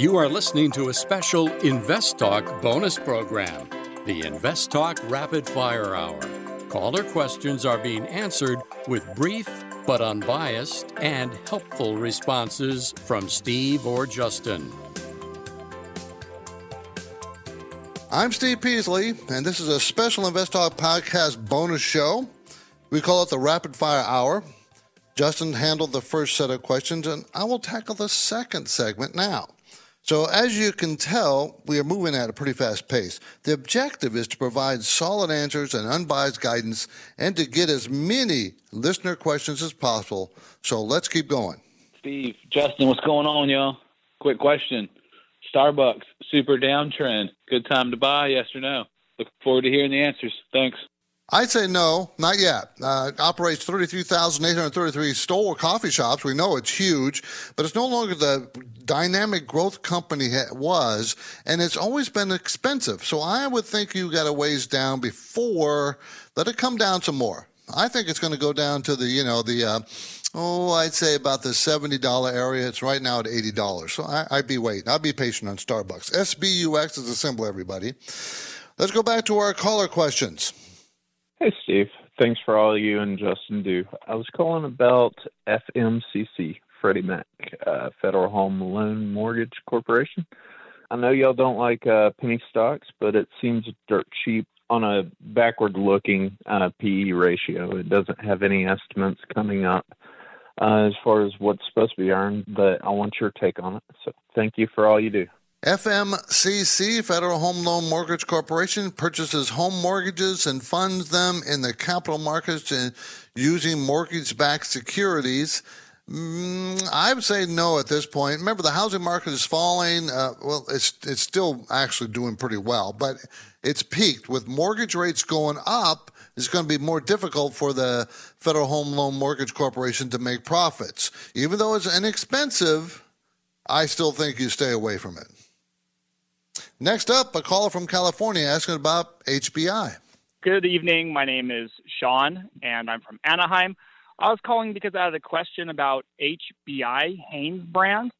You are listening to a special Invest Talk bonus program. the Invest Talk Rapid Fire Hour. Caller questions are being answered with brief but unbiased and helpful responses from Steve or Justin. I'm Steve Peasley, and this is a special Invest Talk podcast bonus show. We call it the Rapid Fire Hour. Justin handled the first set of questions, and I will tackle the second segment now. So, as you can tell, we are moving at a pretty fast pace. The objective is to provide solid answers and unbiased guidance and to get as many listener questions as possible. So, let's keep going. Steve, Justin, what's going on, y'all? Quick question Starbucks, super downtrend. Good time to buy, yes or no? Look forward to hearing the answers. Thanks. I'd say no, not yet. Uh, operates 33,833 store coffee shops. We know it's huge, but it's no longer the dynamic growth company it was, and it's always been expensive. So I would think you got a ways down before let it come down some more. I think it's going to go down to the, you know, the, uh, oh, I'd say about the $70 area. It's right now at $80. So I, I'd be waiting. I'd be patient on Starbucks. SBUX is a symbol, everybody. Let's go back to our caller questions. Hey, Steve. Thanks for all you and Justin do. I was calling about FMCC, Freddie Mac, uh, Federal Home Loan Mortgage Corporation. I know y'all don't like uh, penny stocks, but it seems dirt cheap on a backward looking uh, PE ratio. It doesn't have any estimates coming up uh, as far as what's supposed to be earned, but I want your take on it. So thank you for all you do. FMCC, Federal Home Loan Mortgage Corporation, purchases home mortgages and funds them in the capital markets using mortgage backed securities. Mm, I would say no at this point. Remember, the housing market is falling. Uh, well, it's it's still actually doing pretty well, but it's peaked. With mortgage rates going up, it's going to be more difficult for the Federal Home Loan Mortgage Corporation to make profits. Even though it's inexpensive, I still think you stay away from it. Next up, a caller from California asking about HBI. Good evening. My name is Sean, and I'm from Anaheim. I was calling because I had a question about HBI Hanes brand.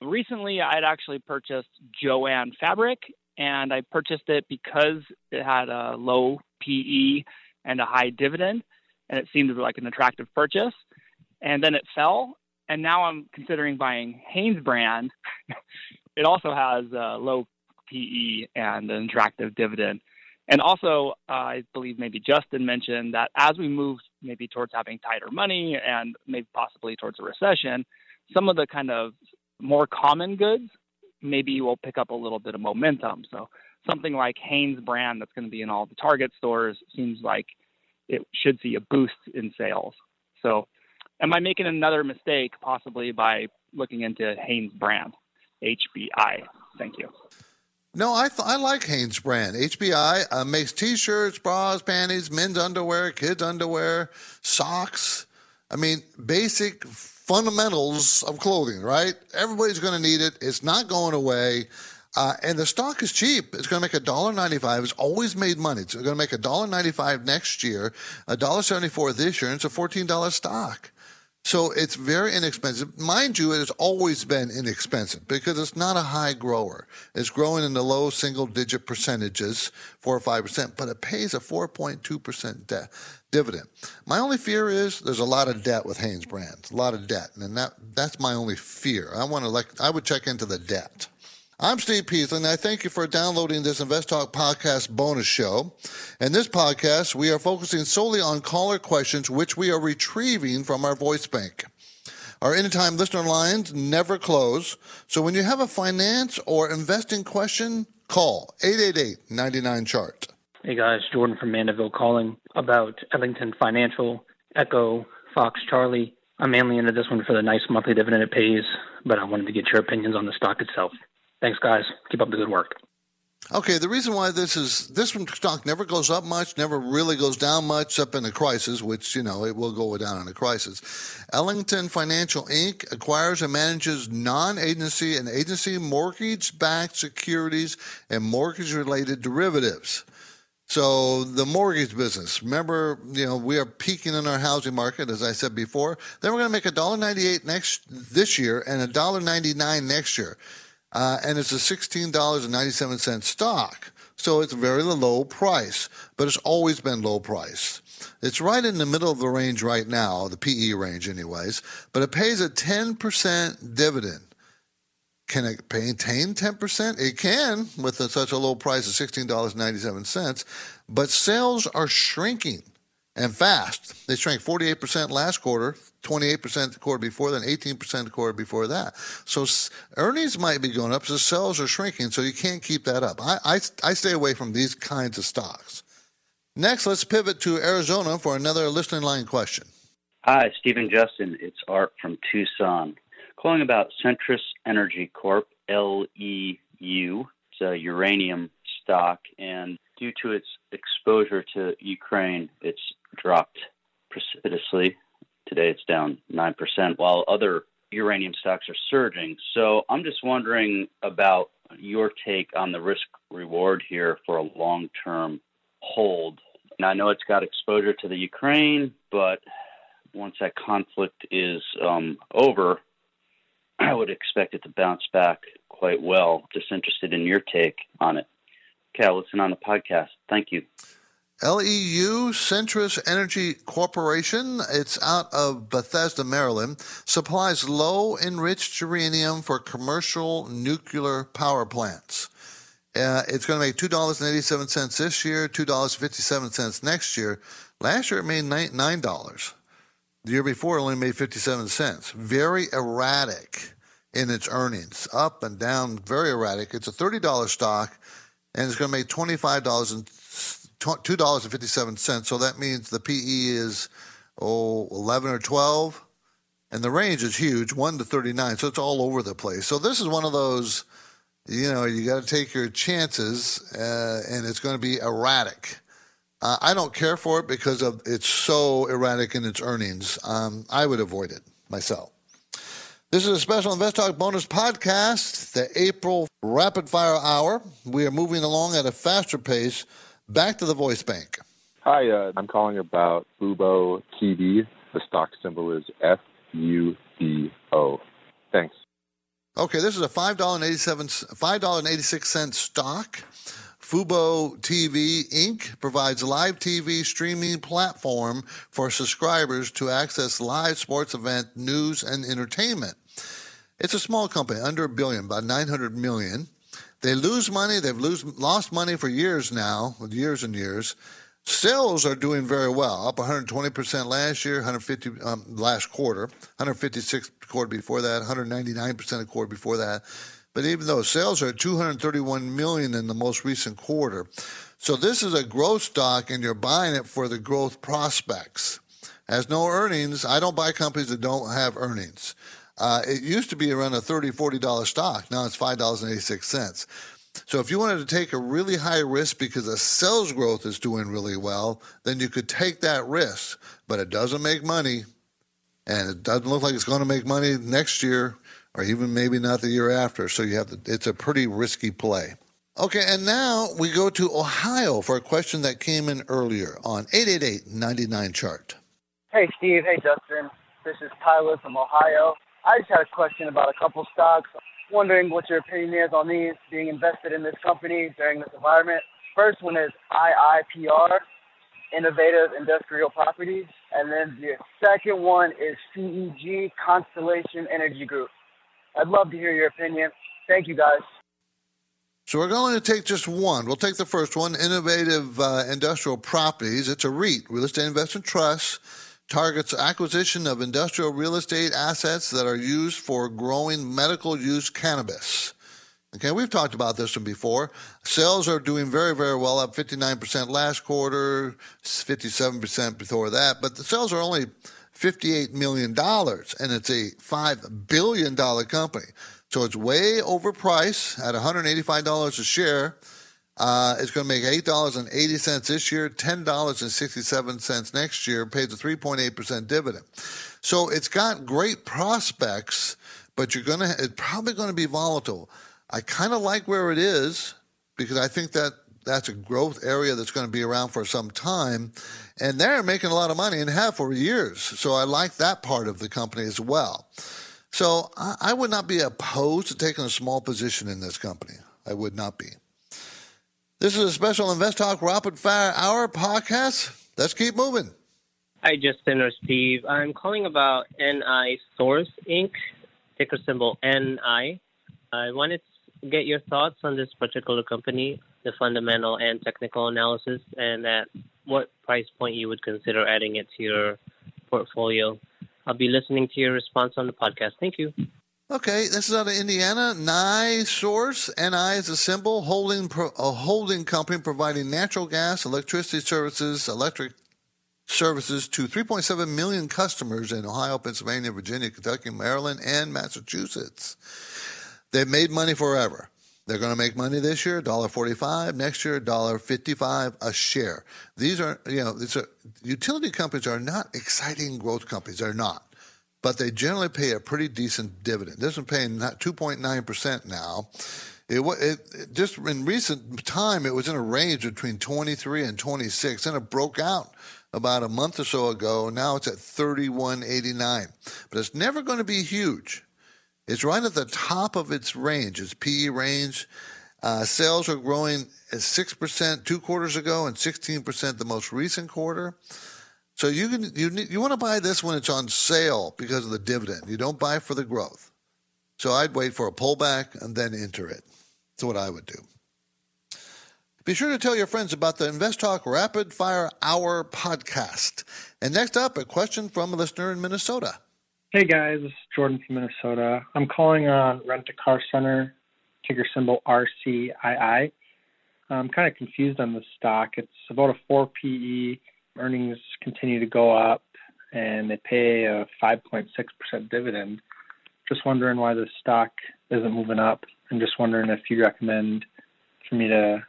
Recently, I had actually purchased Jo-Ann Fabric, and I purchased it because it had a low PE and a high dividend, and it seemed like an attractive purchase. And then it fell, and now I'm considering buying Hanes brand. <laughs> it also has a low PE and an attractive dividend. And also, uh, I believe maybe Justin mentioned that as we move maybe towards having tighter money and maybe possibly towards a recession, some of the kind of more common goods maybe will pick up a little bit of momentum. So something like Hanes brand that's going to be in all the Target stores seems like it should see a boost in sales. So am I making another mistake possibly by looking into Hanes brand, HBI? Thank you. No, I th- I like Hanes brand. HBI uh, makes T-shirts, bras, panties, men's underwear, kids underwear, socks. I mean, basic fundamentals of clothing. Right? Everybody's going to need it. It's not going away. Uh, and the stock is cheap. It's going to make a dollar ninety-five. It's always made money. It's going to make a dollar ninety-five next year, a dollar seventy-four this year, and it's a fourteen dollar stock. So it's very inexpensive. Mind you, it has always been inexpensive because it's not a high grower. It's growing in the low single digit percentages, 4 or 5%, but it pays a 4.2% de- dividend. My only fear is there's a lot of debt with Hanes Brands, a lot of debt. And that, that's my only fear. I want to like, I would check into the debt. I'm Steve Peasley, and I thank you for downloading this Invest Talk podcast bonus show. In this podcast, we are focusing solely on caller questions, which we are retrieving from our voice bank. Our anytime listener lines never close, so when you have a finance or investing question, call 888-99-CHART. Hey guys, Jordan from Mandeville calling about Ellington Financial, Echo, Fox, Charlie. I'm mainly into this one for the nice monthly dividend it pays, but I wanted to get your opinions on the stock itself. Thanks, guys. Keep up the good work. Okay, the reason why this is this one stock never goes up much, never really goes down much, up in a crisis, which you know it will go down in a crisis. Ellington Financial Inc. acquires and manages non-agency and agency mortgage-backed securities and mortgage-related derivatives. So the mortgage business, remember, you know, we are peaking in our housing market, as I said before. Then we're going to make a dollar ninety-eight next this year and a dollar ninety-nine next year uh, and it's a $16.97 stock. So it's very low price, but it's always been low price. It's right in the middle of the range right now, the PE range, anyways, but it pays a 10% dividend. Can it maintain 10%? It can with a, such a low price of $16.97, but sales are shrinking and fast. They shrank 48% last quarter, 28% the quarter before then 18% the quarter before that. So earnings might be going up, so sales are shrinking, so you can't keep that up. I, I, I stay away from these kinds of stocks. Next, let's pivot to Arizona for another listening line question. Hi, Stephen Justin. It's Art from Tucson. Calling about Centrus Energy Corp, LEU. It's a uranium stock, and due to its exposure to Ukraine, it's dropped precipitously. Today it's down 9%, while other uranium stocks are surging. So I'm just wondering about your take on the risk reward here for a long term hold. And I know it's got exposure to the Ukraine, but once that conflict is um, over, <clears throat> I would expect it to bounce back quite well. Just interested in your take on it. Okay, I'll listen on the podcast. Thank you. LEU, Centrus Energy Corporation, it's out of Bethesda, Maryland, supplies low enriched uranium for commercial nuclear power plants. Uh, it's going to make $2.87 this year, $2.57 next year. Last year it made $9. The year before it only made 57 cents. Very erratic in its earnings, up and down, very erratic. It's a $30 stock and it's going to make $25 and $2.57. So that means the PE is oh 11 or 12 and the range is huge, 1 to 39. So it's all over the place. So this is one of those you know, you got to take your chances, uh, and it's going to be erratic. Uh, I don't care for it because of it's so erratic in its earnings. Um, I would avoid it myself. This is a special Invest Talk bonus podcast, the April Rapid Fire Hour. We are moving along at a faster pace. Back to the voice bank. Hi, uh, I'm calling about Fubo TV. The stock symbol is F U B O. Thanks. Okay, this is a five dollar eighty seven five dollar eighty six cent stock. Fubo TV Inc. provides live TV streaming platform for subscribers to access live sports event, news, and entertainment. It's a small company, under a billion, about 900 million. They lose money. They've lose, lost money for years now, years and years. Sales are doing very well, up 120% last year, 150 um, last quarter, 156 quarter before that, 199% a quarter before that. But even though sales are 231 million in the most recent quarter, so this is a growth stock, and you're buying it for the growth prospects. Has no earnings. I don't buy companies that don't have earnings. Uh, it used to be around a $30, $40 stock. Now it's $5.86. So if you wanted to take a really high risk because the sales growth is doing really well, then you could take that risk. But it doesn't make money, and it doesn't look like it's going to make money next year, or even maybe not the year after. So you have to, it's a pretty risky play. Okay, and now we go to Ohio for a question that came in earlier on 888-99 chart. Hey Steve, hey Justin. This is Tyler from Ohio. I just had a question about a couple stocks wondering what your opinion is on these being invested in this company during this environment. First one is IIPR, Innovative Industrial Properties, and then the second one is CEG, Constellation Energy Group. I'd love to hear your opinion. Thank you, guys. So we're going to take just one. We'll take the first one, Innovative uh, Industrial Properties. It's a REIT, Real Estate Investment Trust targets acquisition of industrial real estate assets that are used for growing medical use cannabis. Okay, we've talked about this one before. Sales are doing very, very well, up 59% last quarter, 57% before that, but the sales are only $58 million, and it's a $5 billion company. So it's way overpriced at $185 a share. Uh, it's going to make $8.80 this year, $10.67 next year, pays a 3.8% dividend. So it's got great prospects, but you're going to, it's probably going to be volatile. I kind of like where it is because I think that that's a growth area that's going to be around for some time. And they're making a lot of money and have for years. So I like that part of the company as well. So I would not be opposed to taking a small position in this company. I would not be. This is a special Invest Talk Rapid Fire Hour podcast. Let's keep moving. Hi, Justin or Steve. I'm calling about NI Source Inc., ticker symbol NI. I wanted to get your thoughts on this particular company, the fundamental and technical analysis, and at what price point you would consider adding it to your portfolio. I'll be listening to your response on the podcast. Thank you. Okay, this is out of Indiana. NiSource. NI is a symbol holding a holding company providing natural gas, electricity services, electric services to 3.7 million customers in Ohio, Pennsylvania, Virginia, Kentucky, Maryland, and Massachusetts. They've made money forever. They're going to make money this year, $1.45. Next year, $1.55 a share. These are, you know, these are, utility companies are not exciting growth companies. They're not. But they generally pay a pretty decent dividend. This is paying 2.9% now. It, it, just in recent time, it was in a range between 23 and 26, and it broke out about a month or so ago. Now it's at 31.89, but it's never going to be huge. It's right at the top of its range, its PE range. Uh, sales are growing at 6% two quarters ago and 16% the most recent quarter. So you can you you want to buy this when it's on sale because of the dividend. You don't buy for the growth. So I'd wait for a pullback and then enter it. That's what I would do. Be sure to tell your friends about the Invest Talk Rapid Fire Hour podcast. And next up, a question from a listener in Minnesota. Hey guys, this is Jordan from Minnesota. I'm calling on Rent a Car Center, ticker symbol RCII. I'm kind of confused on the stock. It's about a 4 PE. Earnings continue to go up, and they pay a 5.6% dividend. Just wondering why the stock isn't moving up, and just wondering if you recommend for me to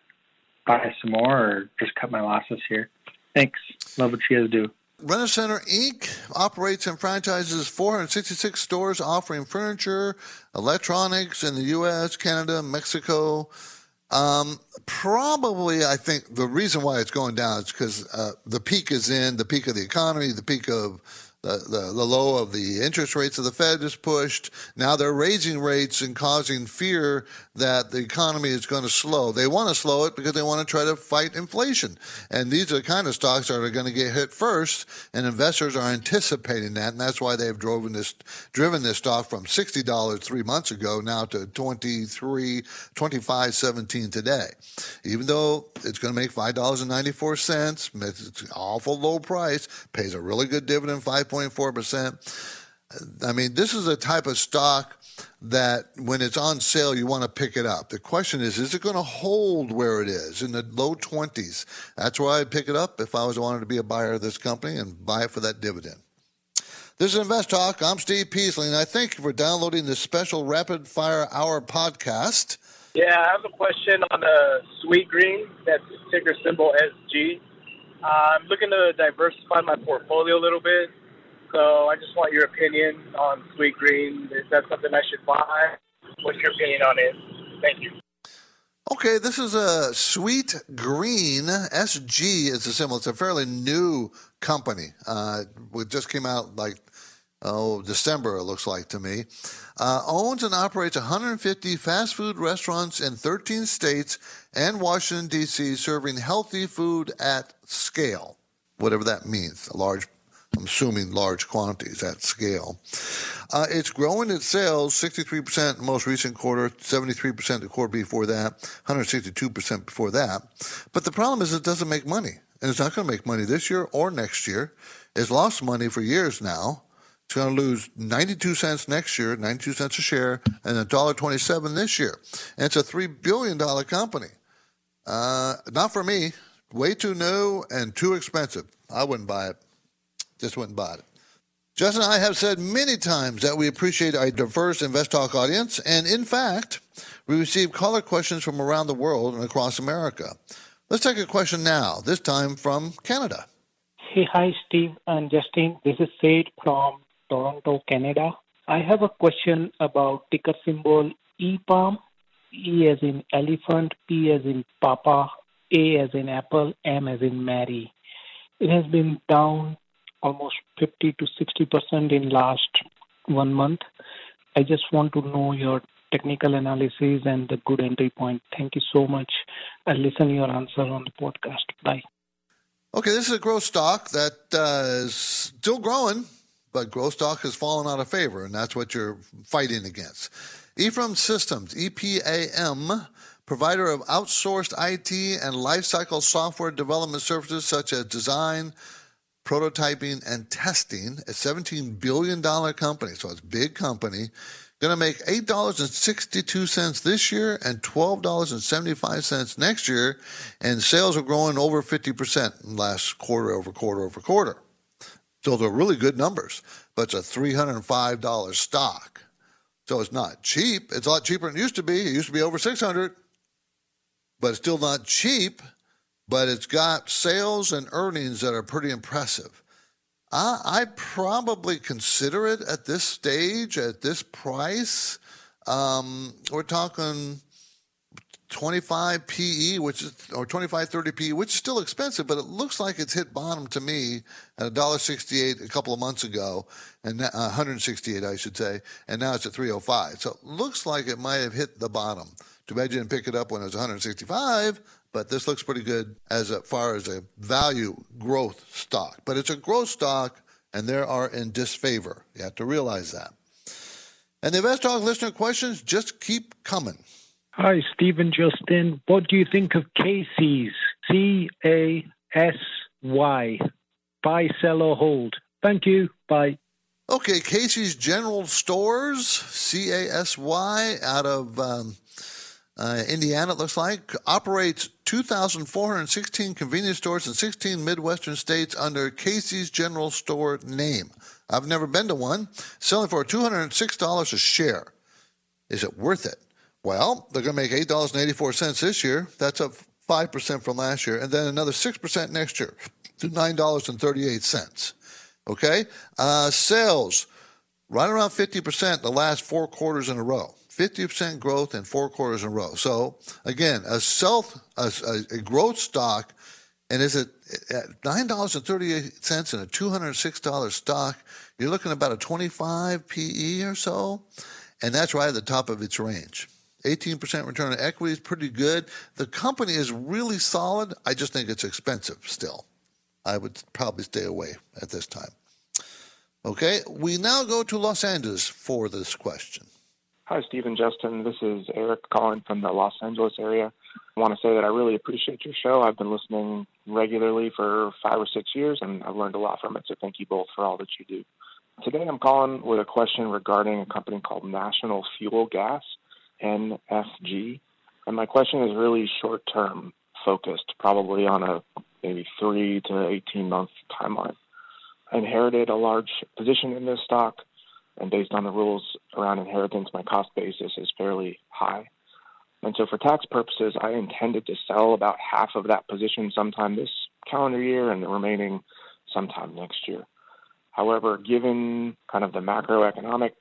buy some more or just cut my losses here. Thanks. Love what you guys do. Rent-A-Center Inc. operates and franchises 466 stores offering furniture, electronics in the U.S., Canada, Mexico. Um, probably, I think the reason why it's going down is because uh, the peak is in, the peak of the economy, the peak of the, the, the, low of the interest rates of the Fed is pushed. Now they're raising rates and causing fear that the economy is going to slow. They want to slow it because they want to try to fight inflation. And these are the kind of stocks that are going to get hit first, and investors are anticipating that, and that's why they've driven this driven this stock from sixty dollars three months ago now to 23 25 17 today. Even though it's going to make five dollars and ninety four cents, it's an awful low price, pays a really good dividend, five 0.4%. I mean, this is a type of stock that when it's on sale, you want to pick it up. The question is, is it going to hold where it is in the low 20s? That's why I'd pick it up if I was wanted to be a buyer of this company and buy it for that dividend. This is Invest Talk. I'm Steve Peasley, and I thank you for downloading this special Rapid Fire Hour podcast. Yeah, I have a question on the Sweetgreen, That's ticker symbol SG. Uh, I'm looking to diversify my portfolio a little bit. So I just want your opinion on Sweetgreen. Is that something I should buy? What's your opinion on it? Thank you. Okay, this is a Sweet Green SG is a symbol. It's a fairly new company. Uh, it just came out like oh December. It looks like to me. Uh, owns and operates 150 fast food restaurants in 13 states and Washington D.C., serving healthy food at scale, whatever that means. A large I'm assuming large quantities at scale. Uh, it's growing its sales 63% in the most recent quarter, 73% the quarter before that, 162% before that. But the problem is it doesn't make money. And it's not going to make money this year or next year. It's lost money for years now. It's going to lose 92 cents next year, 92 cents a share, and $1.27 this year. And it's a $3 billion company. Uh, not for me. Way too new and too expensive. I wouldn't buy it. Just went and bought it. Justin and I have said many times that we appreciate our diverse Invest Talk audience, and in fact, we receive caller questions from around the world and across America. Let's take a question now, this time from Canada. Hey, hi, Steve and Justin. This is Sid from Toronto, Canada. I have a question about ticker symbol EPAM, E as in elephant, P as in Papa, A as in Apple, M as in Mary. It has been down almost 50 to 60 percent in last one month. I just want to know your technical analysis and the good entry point. Thank you so much. I'll listen to your answer on the podcast. Bye. Okay, this is a growth stock that uh, is still growing, but growth stock has fallen out of favor, and that's what you're fighting against. EPAM Systems, EPAM, provider of outsourced IT and lifecycle software development services such as design, prototyping, and testing. A $17 billion company, so it's a big company. Going to make $8.62 this year and $12.75 next year. And sales are growing over 50% last quarter over quarter over quarter. So they're really good numbers, but it's a $305 stock. So it's not cheap. It's a lot cheaper than it used to be. It used to be over 600 but it's still not cheap, but it's got sales and earnings that are pretty impressive. I, I probably consider it at this stage, at this price. Um, we're talking 25 PE, which is or 25 30 PE, which is still expensive, but it looks like it's hit bottom to me at $1.68 a couple of months ago, and uh, 168 I should say, and now it's at 305. So it looks like it might have hit the bottom. Too bad you didn't pick it up when it was 165, but this looks pretty good as far as a value growth stock. But it's a growth stock, and they are in disfavor. You have to realize that. And the Invest Talk listener questions just keep coming. Hi, Stephen Justin. What do you think of Casey's? C A S Y. Buy, sell, or hold. Thank you. Bye. Okay, Casey's General Stores, C A S Y, out of um, uh, Indiana, it looks like, operates 2,416 convenience stores in 16 Midwestern states under Casey's General Store name. I've never been to one. Selling for $206 a share. Is it worth it? Well, they're going to make $8.84 this year. That's up 5% from last year, and then another 6% next year to $9.38. Okay? Uh, sales, right around 50% the last four quarters in a row. 50% growth in four quarters in a row. So again, a self, a, a growth stock, and is it at $9.38 and a $206 stock, you're looking about a 25 PE or so, and that's right at the top of its range. 18% return on equity is pretty good. The company is really solid. I just think it's expensive still. I would probably stay away at this time. Okay, we now go to Los Angeles for this question. Hi, Stephen Justin. This is Eric calling from the Los Angeles area. I want to say that I really appreciate your show. I've been listening regularly for five or six years, and I've learned a lot from it. So thank you both for all that you do. Today, I'm calling with a question regarding a company called National Fuel Gas, NFG. And my question is really short term focused, probably on a maybe three to 18 month timeline. I inherited a large position in this stock and based on the rules around inheritance, my cost basis is fairly high. And so, for tax purposes, I intended to sell about half of that position sometime this calendar year and the remaining sometime next year. However, given kind of the macroeconomic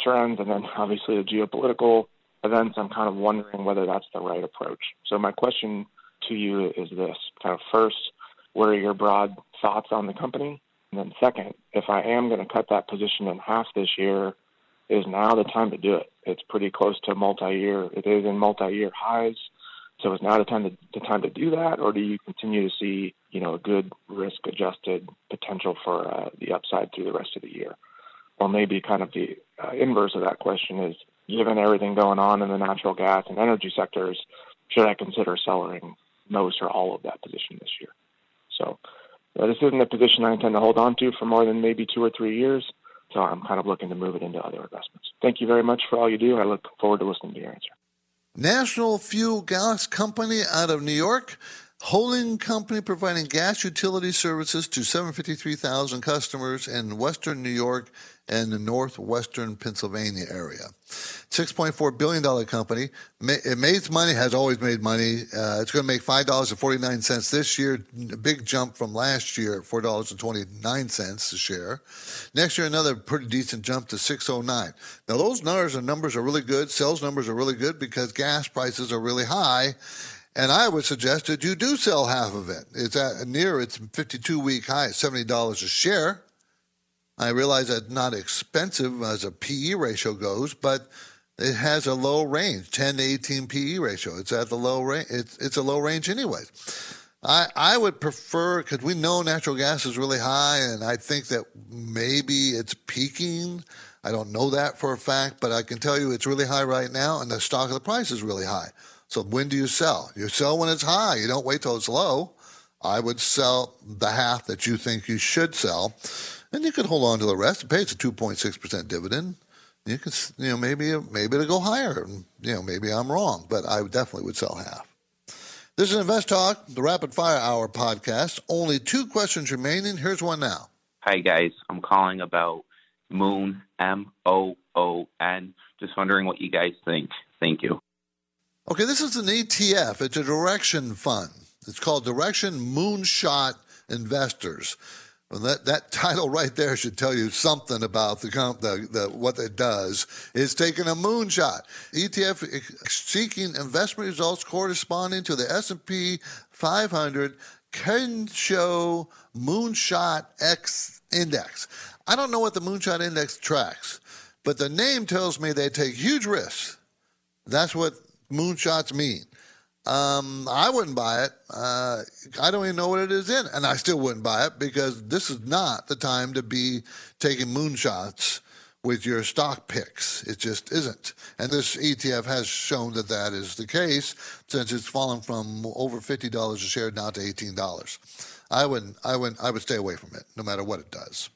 trends and then <laughs> obviously the geopolitical events, I'm kind of wondering whether that's the right approach. So, my question to you is this kind of first, what are your broad thoughts on the company? And then second, if I am going to cut that position in half this year, is now the time to do it. It's pretty close to multi-year. It is in multi-year highs. So is now the time to the time to do that, or do you continue to see you know a good risk-adjusted potential for uh, the upside through the rest of the year? Or maybe kind of the uh, inverse of that question is, given everything going on in the natural gas and energy sectors, should I consider selling most or all of that position this year? So uh, this isn't a position I intend to hold on to for more than maybe two or three years, so I'm kind of looking to move it into other investments. Thank you very much for all you do. I look forward to listening to your answer. National Fuel Gas Company out of New York holding company providing gas utility services to 753,000 customers in western New York and the northwestern Pennsylvania area. $6.4 billion company. It makes money, has always made money. Uh, it's going to make $5.49 this year, a big jump from last year $4.29 a share. Next year, another pretty decent jump to 609 Now, those numbers are, numbers are really good. Sales numbers are really good because gas prices are really high and I would suggest that you do sell half of it. It's at near its 52 week high, $70 a share. I realize that's not expensive as a PE ratio goes, but it has a low range, 10 to 18 PE ratio. It's at the low range. It's, it's a low range anyways. I, I would prefer, because we know natural gas is really high, and I think that maybe it's peaking. I don't know that for a fact, but I can tell you it's really high right now, and the stock of the price is really high. So when do you sell? You sell when it's high. You don't wait till it's low. I would sell the half that you think you should sell, and you could hold on to the rest. and pay it's a 2.6% dividend. You can, you know, maybe maybe it'll go higher. You know, maybe I'm wrong, but I definitely would sell half. This is Invest Talk, the Rapid Fire Hour podcast. Only two questions remaining. Here's one now. Hi guys, I'm calling about Moon M O O N. Just wondering what you guys think. Thank you. Okay, this is an ETF. It's a Direxion fund. It's called Direxion Moonshot Investors. Well, that, that <laughs> title right there should tell you something about the, the, the what it does. It's taking a moonshot. ETF seeking investment results corresponding to the S&P 500 Kensho Moonshot X Index. I don't know what the Moonshot Index tracks, but the name tells me they take huge risks. That's what moonshots mean. Um, I wouldn't buy it. Uh, I don't even know what it is in, and I still wouldn't buy it because this is not the time to be taking moonshots with your stock picks. It just isn't. And this ETF has shown that that is the case since it's fallen from over fifty dollars a share down to eighteen dollars. I wouldn't. I wouldn't, I would stay away from it, no matter what it does.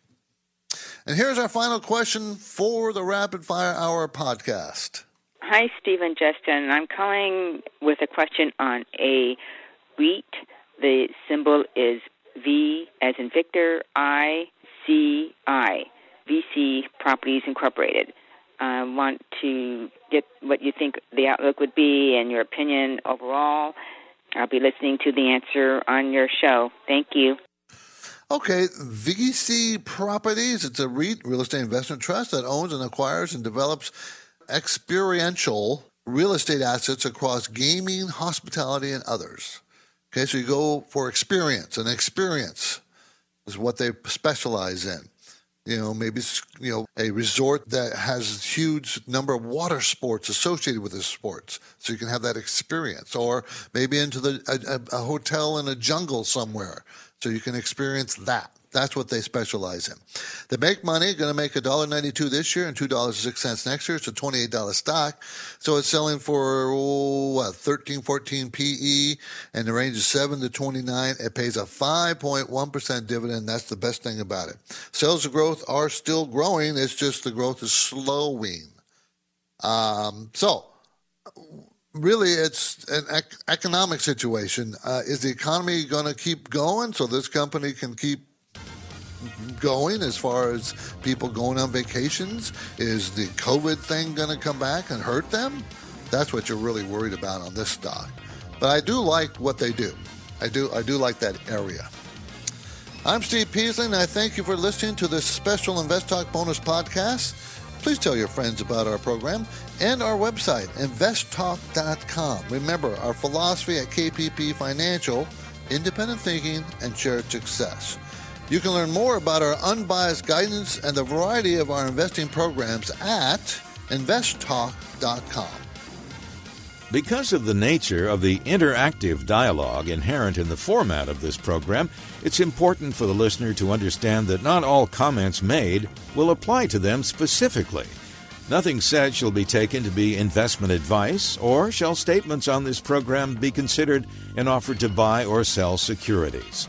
And here's our final question for the Rapid Fire Hour podcast. Hi, Stephen Justin. I'm calling with a question on a REIT. The symbol is V as in Victor, I, C, I, VICI Properties Incorporated. I want to get what you think the outlook would be and your opinion overall. I'll be listening to the answer on your show. Thank you. Okay, VICI Properties, it's a REIT, real estate investment trust, that owns and acquires and develops experiential real estate assets across gaming, hospitality, and others. Okay, so you go for experience, and experience is what they specialize in. You know, maybe you know a resort that has a huge number of water sports associated with the sports, so you can have that experience. Or maybe into the a, a hotel in a jungle somewhere, so you can experience that. That's what they specialize in. They make money, going to make $1.92 this year and $2.06 next year. It's a $28 stock. So it's selling for, oh, what, 13, 14 PE, and the range is 7 to 29. It pays a 5.1% dividend. That's the best thing about it. Sales growth are still growing. It's just the growth is slowing. Um, so, really it's an ec- economic situation. Uh, is the economy going to keep going so this company can keep going as far as people going on vacations? Is the COVID thing going to come back and hurt them? That's what you're really worried about on this stock. But I do like what they do. I do I do like that area. I'm Steve Peasley, and I thank you for listening to this special Invest Talk bonus podcast. Please tell your friends about our program and our website, investtalk.com. Remember, our philosophy at KPP Financial, independent thinking and shared success. You can learn more about our unbiased guidance and the variety of our investing programs at investtalk.com. Because of the nature of the interactive dialogue inherent in the format of this program, it's important for the listener to understand that not all comments made will apply to them specifically. Nothing said shall be taken to be investment advice, or shall statements on this program be considered an offer to buy or sell securities.